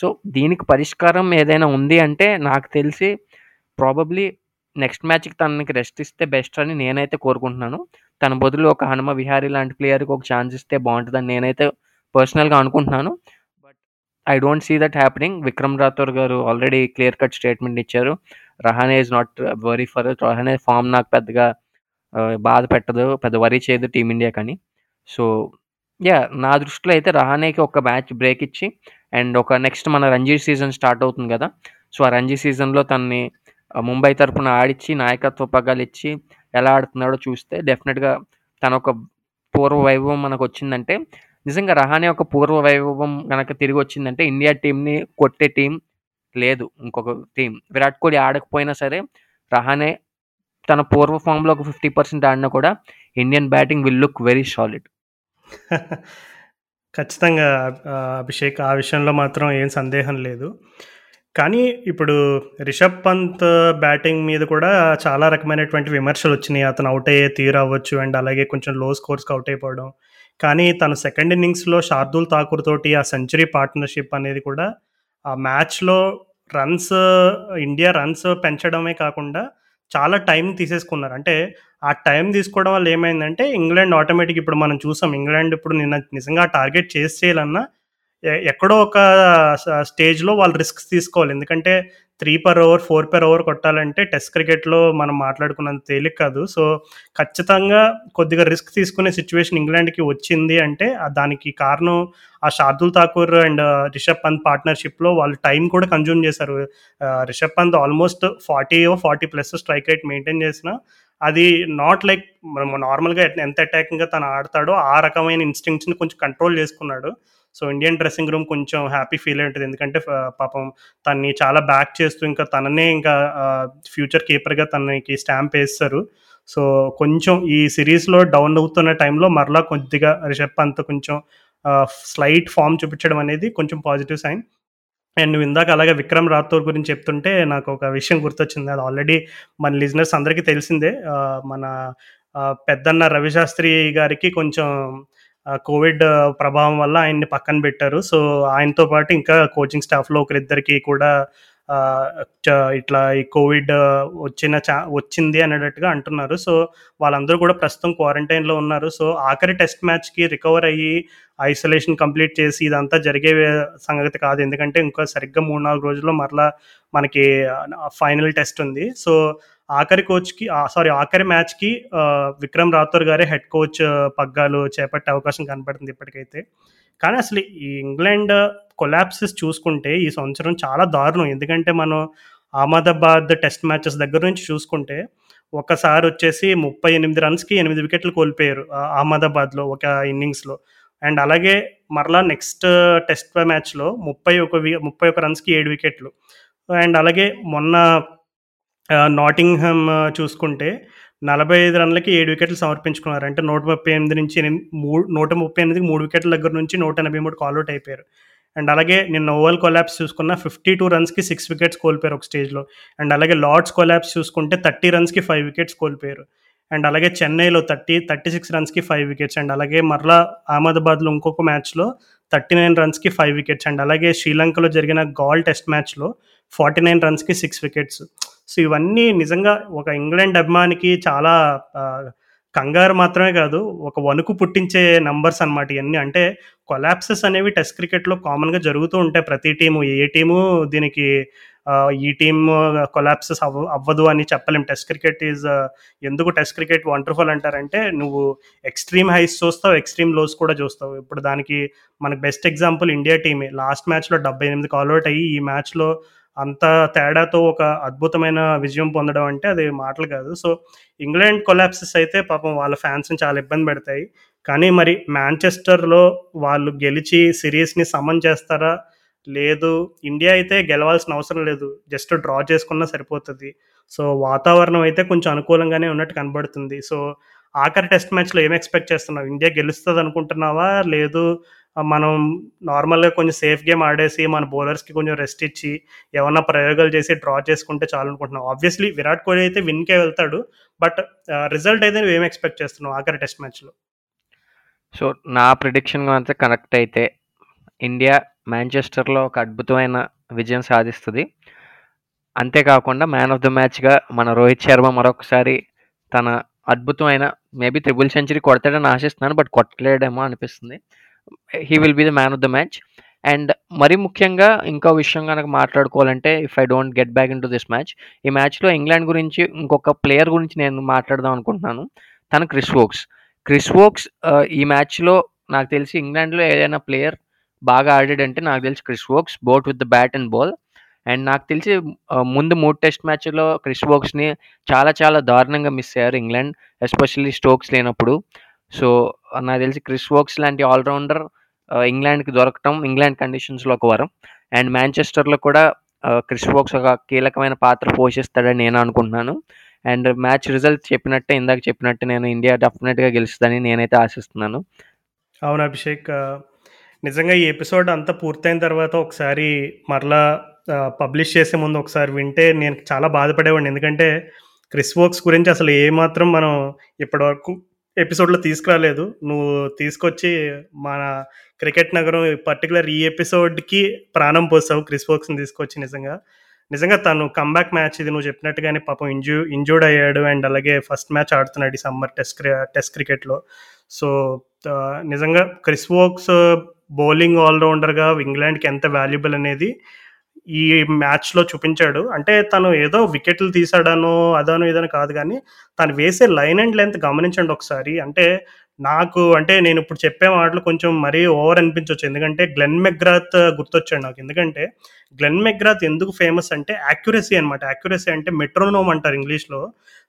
సో, దీనికి పరిష్కారం ఏదైనా ఉంది అంటే నాకు తెలిసి ప్రాబబ్లీ నెక్స్ట్ మ్యాచ్‌కి తనకి రెస్ట్ ఇస్తే బెస్ట్ అని నేనైతే కోరుకుంటున్నాను. తన బదులు ఒక హనుమ విహారీ లాంటి ప్లేయర్‌కి ఒక ఛాన్స్ ఇస్తే బాగుంటుందని నేనైతే పర్సనల్‌గా అనుకుంటున్నాను. But I don't see that happening. Vikram Rathore గారు ఆల్రెడీ క్లియర్ కట్ స్టేట్మెంట్ ఇచ్చారు. Rahane is not worry for Rahane form నాకు పెద్దగా బాధ పెట్టదు. పెద్ద వరీ చేయదు టీమిండియాకని. సో, యా నా దృష్టిలో అయితే రహానేకి ఒక మ్యాచ్ బ్రేక్ ఇచ్చి అండ్ ఒక నెక్స్ట్ మన రంజీ సీజన్ స్టార్ట్ అవుతుంది కదా సో, ఆ రంజీ సీజన్‌లో తనని ముంబై తరఫున ఆడిచ్చి నాయకత్వ పగ్గాలిచ్చి ఎలా ఆడుతున్నాడో చూస్తే డెఫినెట్‌గా తన ఒక పూర్వ వైభవం మనకు వచ్చిందంటే నిజంగా రహానే ఒక పూర్వ వైభవం మనకు తిరిగి వచ్చిందంటే ఇండియా టీంని కొట్టే టీం లేదు. ఇంకొక టీం విరాట్ కోహ్లీ ఆడకపోయినా సరే రహానే తన పూర్వ ఫామ్లో ఒక 50% ఆడినా కూడా Indian batting will look very solid. ఖచ్చితంగా అభిషేక్ ఆ విషయంలో మాత్రం ఏం సందేహం లేదు. కానీ ఇప్పుడు రిషబ్ పంత్ బ్యాటింగ్ మీద కూడా చాలా రకమైనటువంటి విమర్శలు వచ్చినాయి అతను అవుట్ అయ్యే తీరు అవ్వచ్చు అండ్ అలాగే కొంచెం లో స్కోర్స్‌కి అవుట్ అయిపోవడం. కానీ తను సెకండ్ ఇన్నింగ్స్‌లో శార్దూల్ ఠాకూర్ తోటి ఆ సెంచరీ పార్ట్నర్‌షిప్ అనేది కూడా ఆ మ్యాచ్‌లో రన్స్ ఇండియా రన్స్ పెంచడమే కాకుండా చాలా టైం తీసేసుకున్నారు. అంటే ఆ టైం తీసుకోవడం వల్ల ఏమైందంటే ఇంగ్లాండ్ ఆటోమేటిక్ ఇప్పుడు మనం చూసాం. ఇంగ్లాండ్ ఇప్పుడు నిన్న నిజంగా టార్గెట్ చేసి చేయాలన్నా ఎక్కడో ఒక స్టేజ్‌లో వాళ్ళు రిస్క్ తీసుకోవాలి. ఎందుకంటే three per over, four per over కొట్టాలంటే టెస్ట్ క్రికెట్‌లో మనం మాట్లాడుకున్నంత తేలిక కాదు. సో, ఖచ్చితంగా కొద్దిగా రిస్క్ తీసుకునే సిచ్యువేషన్ ఇంగ్లాండ్‌కి వచ్చింది అంటే దానికి కారణం ఆ షార్దుల్ ఠాకూర్ అండ్ రిషబ్ పంత్ పార్ట్నర్‌షిప్‌లో వాళ్ళు టైం కూడా కన్జ్యూమ్ చేశారు. Rishabh Pant almost 40 40 plus strike rate maintain చేసిన అది నాట్ లైక్ మనం నార్మల్‌గా ఎంత అటాకింగ్‌గా తను ఆడతాడో ఆ రకమైన ఇన్స్టింగ్స్ని కొంచెం కంట్రోల్ చేసుకున్నాడు. సో, ఇండియన్ డ్రెస్సింగ్ రూమ్ కొంచెం హ్యాపీ ఫీల్ ఉంటుంది. ఎందుకంటే పాపం తన్ని చాలా బ్యాక్ చేస్తూ ఇంకా తననే ఇంకా ఫ్యూచర్ కీపర్‌గా తనకి స్టాంప్ వేస్తారు. సో, కొంచెం ఈ సిరీస్‌లో డౌన్ అవుతున్న టైంలో మరలా కొద్దిగా రిషబ్ పంత్ కొంచెం స్లైట్ ఫామ్ చూపించడం అనేది కొంచెం పాజిటివ్ సైన్. అండ్ నువ్వు ఇందాక అలాగే విక్రమ్ రాథోర్ గురించి చెప్తుంటే నాకు ఒక విషయం గుర్తొచ్చింది. అది ఆల్రెడీ మన లిజనర్స్ అందరికీ తెలిసిందే. మన పెద్దన్న రవిశాస్త్రి గారికి కొంచెం కోవిడ్ ప్రభావం వల్ల ఆయన్ని పక్కన పెట్టారు. సో ఆయనతో పాటు ఇంకా కోచింగ్ స్టాఫ్లో ఒకరిద్దరికి కూడా చ- ఇట్లా ఈ కోవిడ్ వచ్చిన చా వచ్చింది అనేటట్టుగా అంటున్నారు. సో వాళ్ళందరూ కూడా ప్రస్తుతం క్వారంటైన్లో ఉన్నారు. సో ఆఖరి టెస్ట్ మ్యాచ్కి రికవర్ అయ్యి ఐసోలేషన్ కంప్లీట్ చేసి ఇదంతా జరిగే సంగతి కాదు. ఎందుకంటే ఇంకా సరిగ్గా మూడు నాలుగు రోజుల్లో మరలా మనకి ఫైనల్ టెస్ట్ ఉంది. సో ఆఖరి కోచ్కి సారీ ఆఖరి మ్యాచ్కి విక్రమ్ రాథోర్ గారే హెడ్ కోచ్ పగ్గాలు చేపట్టే అవకాశం కనపడుతుంది ఇప్పటికైతే. కానీ అసలు ఈ ఇంగ్లాండ్ కొలాప్సెస్ చూసుకుంటే ఈ సంవత్సరం చాలా దారుణం. ఎందుకంటే మనం అహ్మదాబాద్ టెస్ట్ మ్యాచెస్ దగ్గర నుంచి చూసుకుంటే ఒకసారి వచ్చేసి ముప్పై ఎనిమిది రన్స్కి ఎనిమిది వికెట్లు కోల్పోయారు అహ్మదాబాద్లో ఒక ఇన్నింగ్స్లో. అండ్ అలాగే మరలా నెక్స్ట్ టెస్ట్ మ్యాచ్లో ముప్పై ఒక వి- ముప్పై ఒక రన్స్కి ఏడు వికెట్లు. అండ్ అలాగే మొన్న నాటింగ్హమ్ చూసుకుంటే నలభై ఐదు రన్లకి ఏడు వికెట్లు సమర్పించుకున్నారు. అంటే నూట ముప్పై ఎనిమిది నుంచి మూడు నూట ముప్పై ఎనిమిదికి మూడు వికెట్ల దగ్గర నుంచి నూట ఎనభై మూడు కాల్అవుట్ అయిపోయారు. అండ్ అలాగే నిన్న ఓవల్ కొలాబ్స్ చూసుకున్న ఫిఫ్టీ టూ రన్స్కి సిక్స్ వికెట్స్ కోల్పోయారు ఒక స్టేజ్లో. అండ్ అలాగే లార్డ్స్ కొలాబ్స్ చూసుకుంటే థర్టీ రన్స్కి ఫైవ్ వికెట్స్ కోల్పోయారు. అండ్ అలాగే చెన్నైలో థర్టీ థర్టీ సిక్స్ రన్స్కి ఫైవ్ వికెట్స్. అండ్ అలాగే మరలా అహ్మదాబాద్లో ఇంకొక మ్యాచ్లో థర్టీ నైన్ రన్స్కి ఫైవ్ వికెట్స్. అండ్ అలాగే శ్రీలంకలో జరిగిన గాల్ టెస్ట్ మ్యాచ్లో ఫార్టీ నైన్ రన్స్కి సిక్స్ వికెట్స్ సో ఇవన్నీ నిజంగా ఒక ఇంగ్లాండ్ అభిమానికి చాలా కంగారు మాత్రమే కాదు ఒక వణుకు పుట్టించే నంబర్స్ అనమాట ఇవన్నీ అంటే కొలాప్సెస్ అనేవి టెస్ట్ క్రికెట్లో కామన్గా జరుగుతూ ఉంటాయి ప్రతి టీము. ఏ టీము దీనికి ఈ టీమ్ కొలాప్సెస్ అవ్వ అవ్వదు అని చెప్పలేం. టెస్ట్ క్రికెట్ ఈజ్ ఎందుకు టెస్ట్ క్రికెట్ వండర్ఫుల్ అంటారంటే నువ్వు ఎక్స్ట్రీమ్ హైస్ చూస్తావు ఎక్స్ట్రీమ్ లోస్ కూడా చూస్తావు. ఇప్పుడు దానికి మనకు బెస్ట్ ఎగ్జాంపుల్ ఇండియా టీమే లాస్ట్ మ్యాచ్లో డెబ్బై ఎనిమిది కాల్అవుట్ అయ్యి ఈ మ్యాచ్లో అంత తేడాతో ఒక అద్భుతమైన విజయం పొందడం అంటే అది మాటలు కాదు. సో ఇంగ్లాండ్ కొలాప్సెస్ అయితే పాపం వాళ్ళ ఫ్యాన్స్ని చాలా ఇబ్బంది పెడతాయి. కానీ మరి మాంచెస్టర్లో వాళ్ళు గెలిచి సిరీస్ని సమన్ చేస్తారా? లేదు. ఇండియా అయితే గెలవాల్సిన అవసరం లేదు. జస్ట్ డ్రా చేసుకున్నా సరిపోతుంది. సో వాతావరణం అయితే కొంచెం అనుకూలంగానే ఉన్నట్టు కనబడుతుంది. సో ఆఖరి టెస్ట్ మ్యాచ్లో ఏం ఎక్స్పెక్ట్ చేస్తున్నావు? ఇండియా గెలుస్తుంది అనుకుంటున్నావా లేదు. మనం నార్మల్గా కొంచెం సేఫ్ గేమ్ ఆడేసి మన బౌలర్స్కి కొంచెం రెస్ట్ ఇచ్చి ఏమన్నా ప్రయోగాలు చేసి డ్రా చేసుకుంటే చాలు అనుకుంటున్నాం. ఆబ్వియస్లీ విరాట్ కోహ్లీ అయితే విన్కే వెళ్తాడు బట్ రిజల్ట్ అయితే నువ్వు ఏం ఎక్స్పెక్ట్ చేస్తున్నావు ఆఖరి టెస్ట్ మ్యాచ్లో సో నా ప్రిడిక్షన్ అంతా కనెక్ట్ అయితే ఇండియా మాంచెస్టర్లో ఒక అద్భుతమైన విజయం సాధిస్తుంది. అంతేకాకుండా మ్యాన్ ఆఫ్ ద మ్యాచ్గా మన రోహిత్ శర్మ మరొకసారి తన అద్భుతమైన మేబీ త్రిబుల్ సెంచరీ కొడతాడని ఆశిస్తున్నాను బట్ కొట్టలేడేమో అనిపిస్తుంది. He will be the man of the match and మరి ముఖ్యంగా ఇంకో విషయం కనుక మాట్లాడుకోవాలంటే if I don't get back in to this match ఈ మ్యాచ్లో ఇంగ్లాండ్ గురించి ఇంకొక ప్లేయర్ గురించి నేను మాట్లాడదాం అనుకుంటున్నాను. తను క్రిస్ వోక్స్. క్రిస్ వోక్స్ ఈ మ్యాచ్లో నాకు తెలిసి ఇంగ్లాండ్లో ఏదైనా ప్లేయర్ బాగా ఆడాడంటే నాకు తెలిసి Chris Woakes both with the bat and ball and నాకు తెలిసి ముందు మూడు టెస్ట్ మ్యాచ్లో క్రిస్ వోక్స్ని చాలా చాలా దారుణంగా మిస్ అయ్యారు ఇంగ్లాండ్ ఎస్పెషల్లీ స్టోక్స్ లేనప్పుడు. సో నాకు తెలిసి క్రిస్ వోక్స్ లాంటి ఆల్రౌండర్ ఇంగ్లాండ్కి దొరకటం ఇంగ్లాండ్ కండిషన్స్లో ఒక వరం. అండ్ మాంచెస్టర్లో కూడా క్రిస్ వోక్స్ ఒక కీలకమైన పాత్ర పోషిస్తాడని నేను అనుకుంటున్నాను. అండ్ మ్యాచ్ రిజల్ట్ చెప్పినట్టే ఇందాక చెప్పినట్టు నేను ఇండియా డెఫినెట్గా గెలుస్తుందని నేనైతే ఆశిస్తున్నాను. అవును అభిషేక్. నిజంగా ఈ ఎపిసోడ్ అంతా పూర్తయిన తర్వాత ఒకసారి మరలా పబ్లిష్ చేసే ముందు ఒకసారి వింటే నేను చాలా బాధపడేవాడిని. ఎందుకంటే క్రిస్ వోక్స్ గురించి అసలు ఏమాత్రం మనం ఇప్పటివరకు ఎపిసోడ్లో తీసుకురాలేదు. నువ్వు తీసుకొచ్చి మన క్రికెట్ నగరం పర్టికులర్ ఈ ఎపిసోడ్కి ప్రాణం పోసావు క్రిస్ వోక్స్ని తీసుకొచ్చి నిజంగా. నిజంగా తను కంబ్యాక్ మ్యాచ్ ఇది నువ్వు చెప్పినట్టుగానే పాపం ఇంజూ ఇంజూర్డ్ అయ్యాడు అండ్ అలాగే ఫస్ట్ మ్యాచ్ ఆడుతున్నాడు ఈ సమ్మర్ టెస్ట్ క్రి టెస్ట్ క్రికెట్లో సో నిజంగా క్రిస్ వోక్స్ బౌలింగ్ ఆల్రౌండర్గా ఇంగ్లాండ్కి ఎంత వాల్యుబుల్ అనేది ఈ మ్యాచ్లో చూపించాడు. అంటే తను ఏదో వికెట్లు తీసాడనో అదనో ఇదనో కాదు కానీ తను వేసే లైన్ అండ్ లెంత్ గమనించండి ఒకసారి. అంటే నాకు అంటే నేను ఇప్పుడు చెప్పే మాటలు కొంచెం మరీ ఓవర్ అనిపించవచ్చు ఎందుకంటే గ్లెన్ మెగ్రాత్ గుర్తొచ్చాడు నాకు. ఎందుకంటే గ్లెన్ మెగ్రాత్ ఎందుకు ఫేమస్ అంటే యాక్యురసీ అనమాట యాక్యురసీ అంటే మెట్రోనోమ్ అంటారు ఇంగ్లీష్లో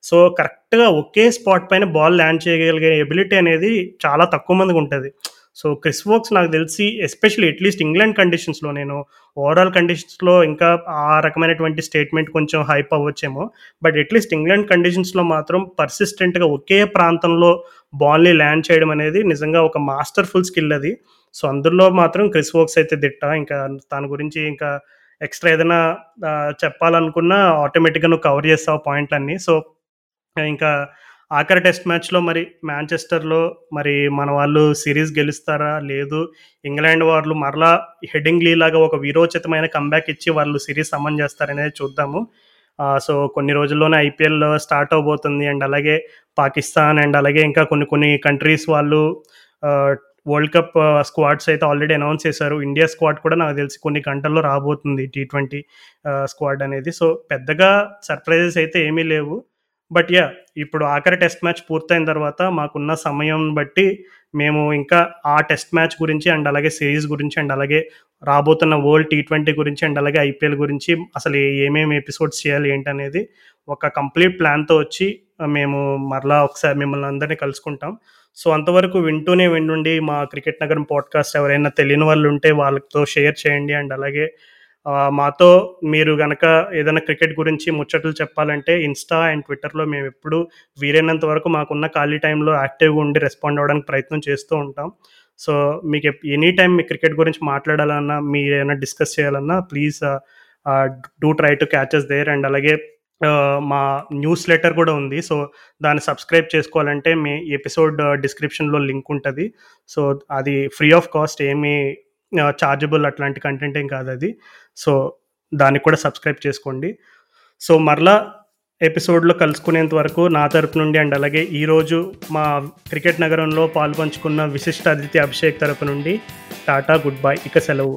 సో కరెక్ట్గా ఒకే స్పాట్ పైన బాల్ ల్యాండ్ చేయగలిగే ఎబిలిటీ అనేది చాలా తక్కువ మందికి ఉంటుంది. సో క్రిస్ వోక్స్ నాకు తెలిసి ఎస్పెషల్లీ అట్లీస్ట్ ఇంగ్లాండ్ కండిషన్స్లో నేను ఓవరాల్ కండిషన్స్లో ఇంకా ఆ రకమైనటువంటి స్టేట్మెంట్ కొంచెం హైప్ అవ్వచ్చేమో. బట్ అట్లీస్ట్ ఇంగ్లాండ్ కండిషన్స్లో మాత్రం పర్సిస్టెంట్గా ఒకే ప్రాంతంలో బాల్ని ల్యాండ్ చేయడం అనేది నిజంగా ఒక మాస్టర్ఫుల్ స్కిల్ అది. సో అందులో మాత్రం క్రిస్ వోక్స్ అయితే దిట్ట. ఇంకా దాని గురించి ఇంకా ఎక్స్ట్రా ఏదైనా చెప్పాలనుకున్నా ఆటోమేటిక్గా నువ్వు కవర్ చేస్తావు పాయింట్లన్నీ సో ఇంకా ఆఖరి టెస్ట్ మ్యాచ్లో మరి మాంచెస్టర్లో మరి మన వాళ్ళు సిరీస్ గెలుస్తారా? లేదు. ఇంగ్లాండ్ వాళ్ళు మరలా హెడింగ్లీ లాగా ఒక వీరోచితమైన కంబ్యాక్ ఇచ్చి వాళ్ళు సిరీస్ సమన్ చేస్తారనేది చూద్దాము. సో కొన్ని రోజుల్లోనే ఐపీఎల్ స్టార్ట్ అవబోతుంది. అండ్ అలాగే పాకిస్తాన్ అండ్ అలాగే ఇంకా కొన్ని కొన్ని కంట్రీస్ వాళ్ళు వరల్డ్ కప్ స్క్వాడ్స్ అయితే ఆల్రెడీ అనౌన్స్ చేశారు. ఇండియా స్క్వాడ్ కూడా నాకు తెలిసి కొన్ని గంటల్లో రాబోతుంది టీ ట్వంటీ స్క్వాడ్ అనేది. సో పెద్దగా సర్ప్రైజెస్ అయితే ఏమీ లేవు. బట్ యా ఇప్పుడు ఆఖరి టెస్ట్ మ్యాచ్ పూర్తయిన తర్వాత మాకున్న సమయం బట్టి మేము ఇంకా ఆ టెస్ట్ మ్యాచ్ గురించి అండ్ అలాగే సిరీస్ గురించి అండ్ అలాగే రాబోతున్న వరల్డ్ టీ ట్వంటీ గురించి అండ్ అలాగే ఐపీఎల్ గురించి అసలు ఏమేమి ఎపిసోడ్స్ చేయాలి ఏంటనేది ఒక కంప్లీట్ ప్లాన్తో వచ్చి మేము మరలా ఒకసారి మిమ్మల్ని అందరినీ కలుసుకుంటాం. సో అంతవరకు వింటూనే వింటుండి మా క్రికెట్ నగరం పాడ్కాస్ట్ ఎవరైనా తెలియని వాళ్ళు ఉంటే వాళ్ళతో షేర్ చేయండి అండ్ అలాగే మాతో మీరు గనక ఏదైనా క్రికెట్ గురించి ముచ్చట్లు చెప్పాలంటే ఇన్స్టా అండ్ ట్విట్టర్లో మేము ఎప్పుడు వీలైనంత వరకు మాకున్న ఖాళీ టైంలో యాక్టివ్గా ఉండి రెస్పాండ్ అవ్వడానికి ప్రయత్నం చేస్తూ ఉంటాం. సో మీకు ఎనీ టైం మీ క్రికెట్ గురించి మాట్లాడాలన్నా మీరు ఏమైనా డిస్కస్ చేయాలన్నా please do try to catches there. And అలాగే మా న్యూస్ లెటర్ కూడా ఉంది. సో దాన్ని సబ్స్క్రైబ్ చేసుకోవాలంటే మీ ఎపిసోడ్ డిస్క్రిప్షన్లో లింక్ ఉంటుంది. సో అది ఫ్రీ ఆఫ్ కాస్ట్ ఏమీ చార్జబుల్ అట్లాంటి కంటెంట్ ఏం కాదు అది. సో దానికి కూడా సబ్స్క్రైబ్ చేసుకోండి. సో మరలా ఎపిసోడ్లో కలుసుకునేంత వరకు నా తరపు నుండి అండ్ అలాగే ఈరోజు మా క్రికెట్ నగరంలో పాల్పంచుకున్న విశిష్ట అతిథి అభిషేక్ తరపు నుండి టాటా గుడ్ బాయ్ ఇక సెలవు.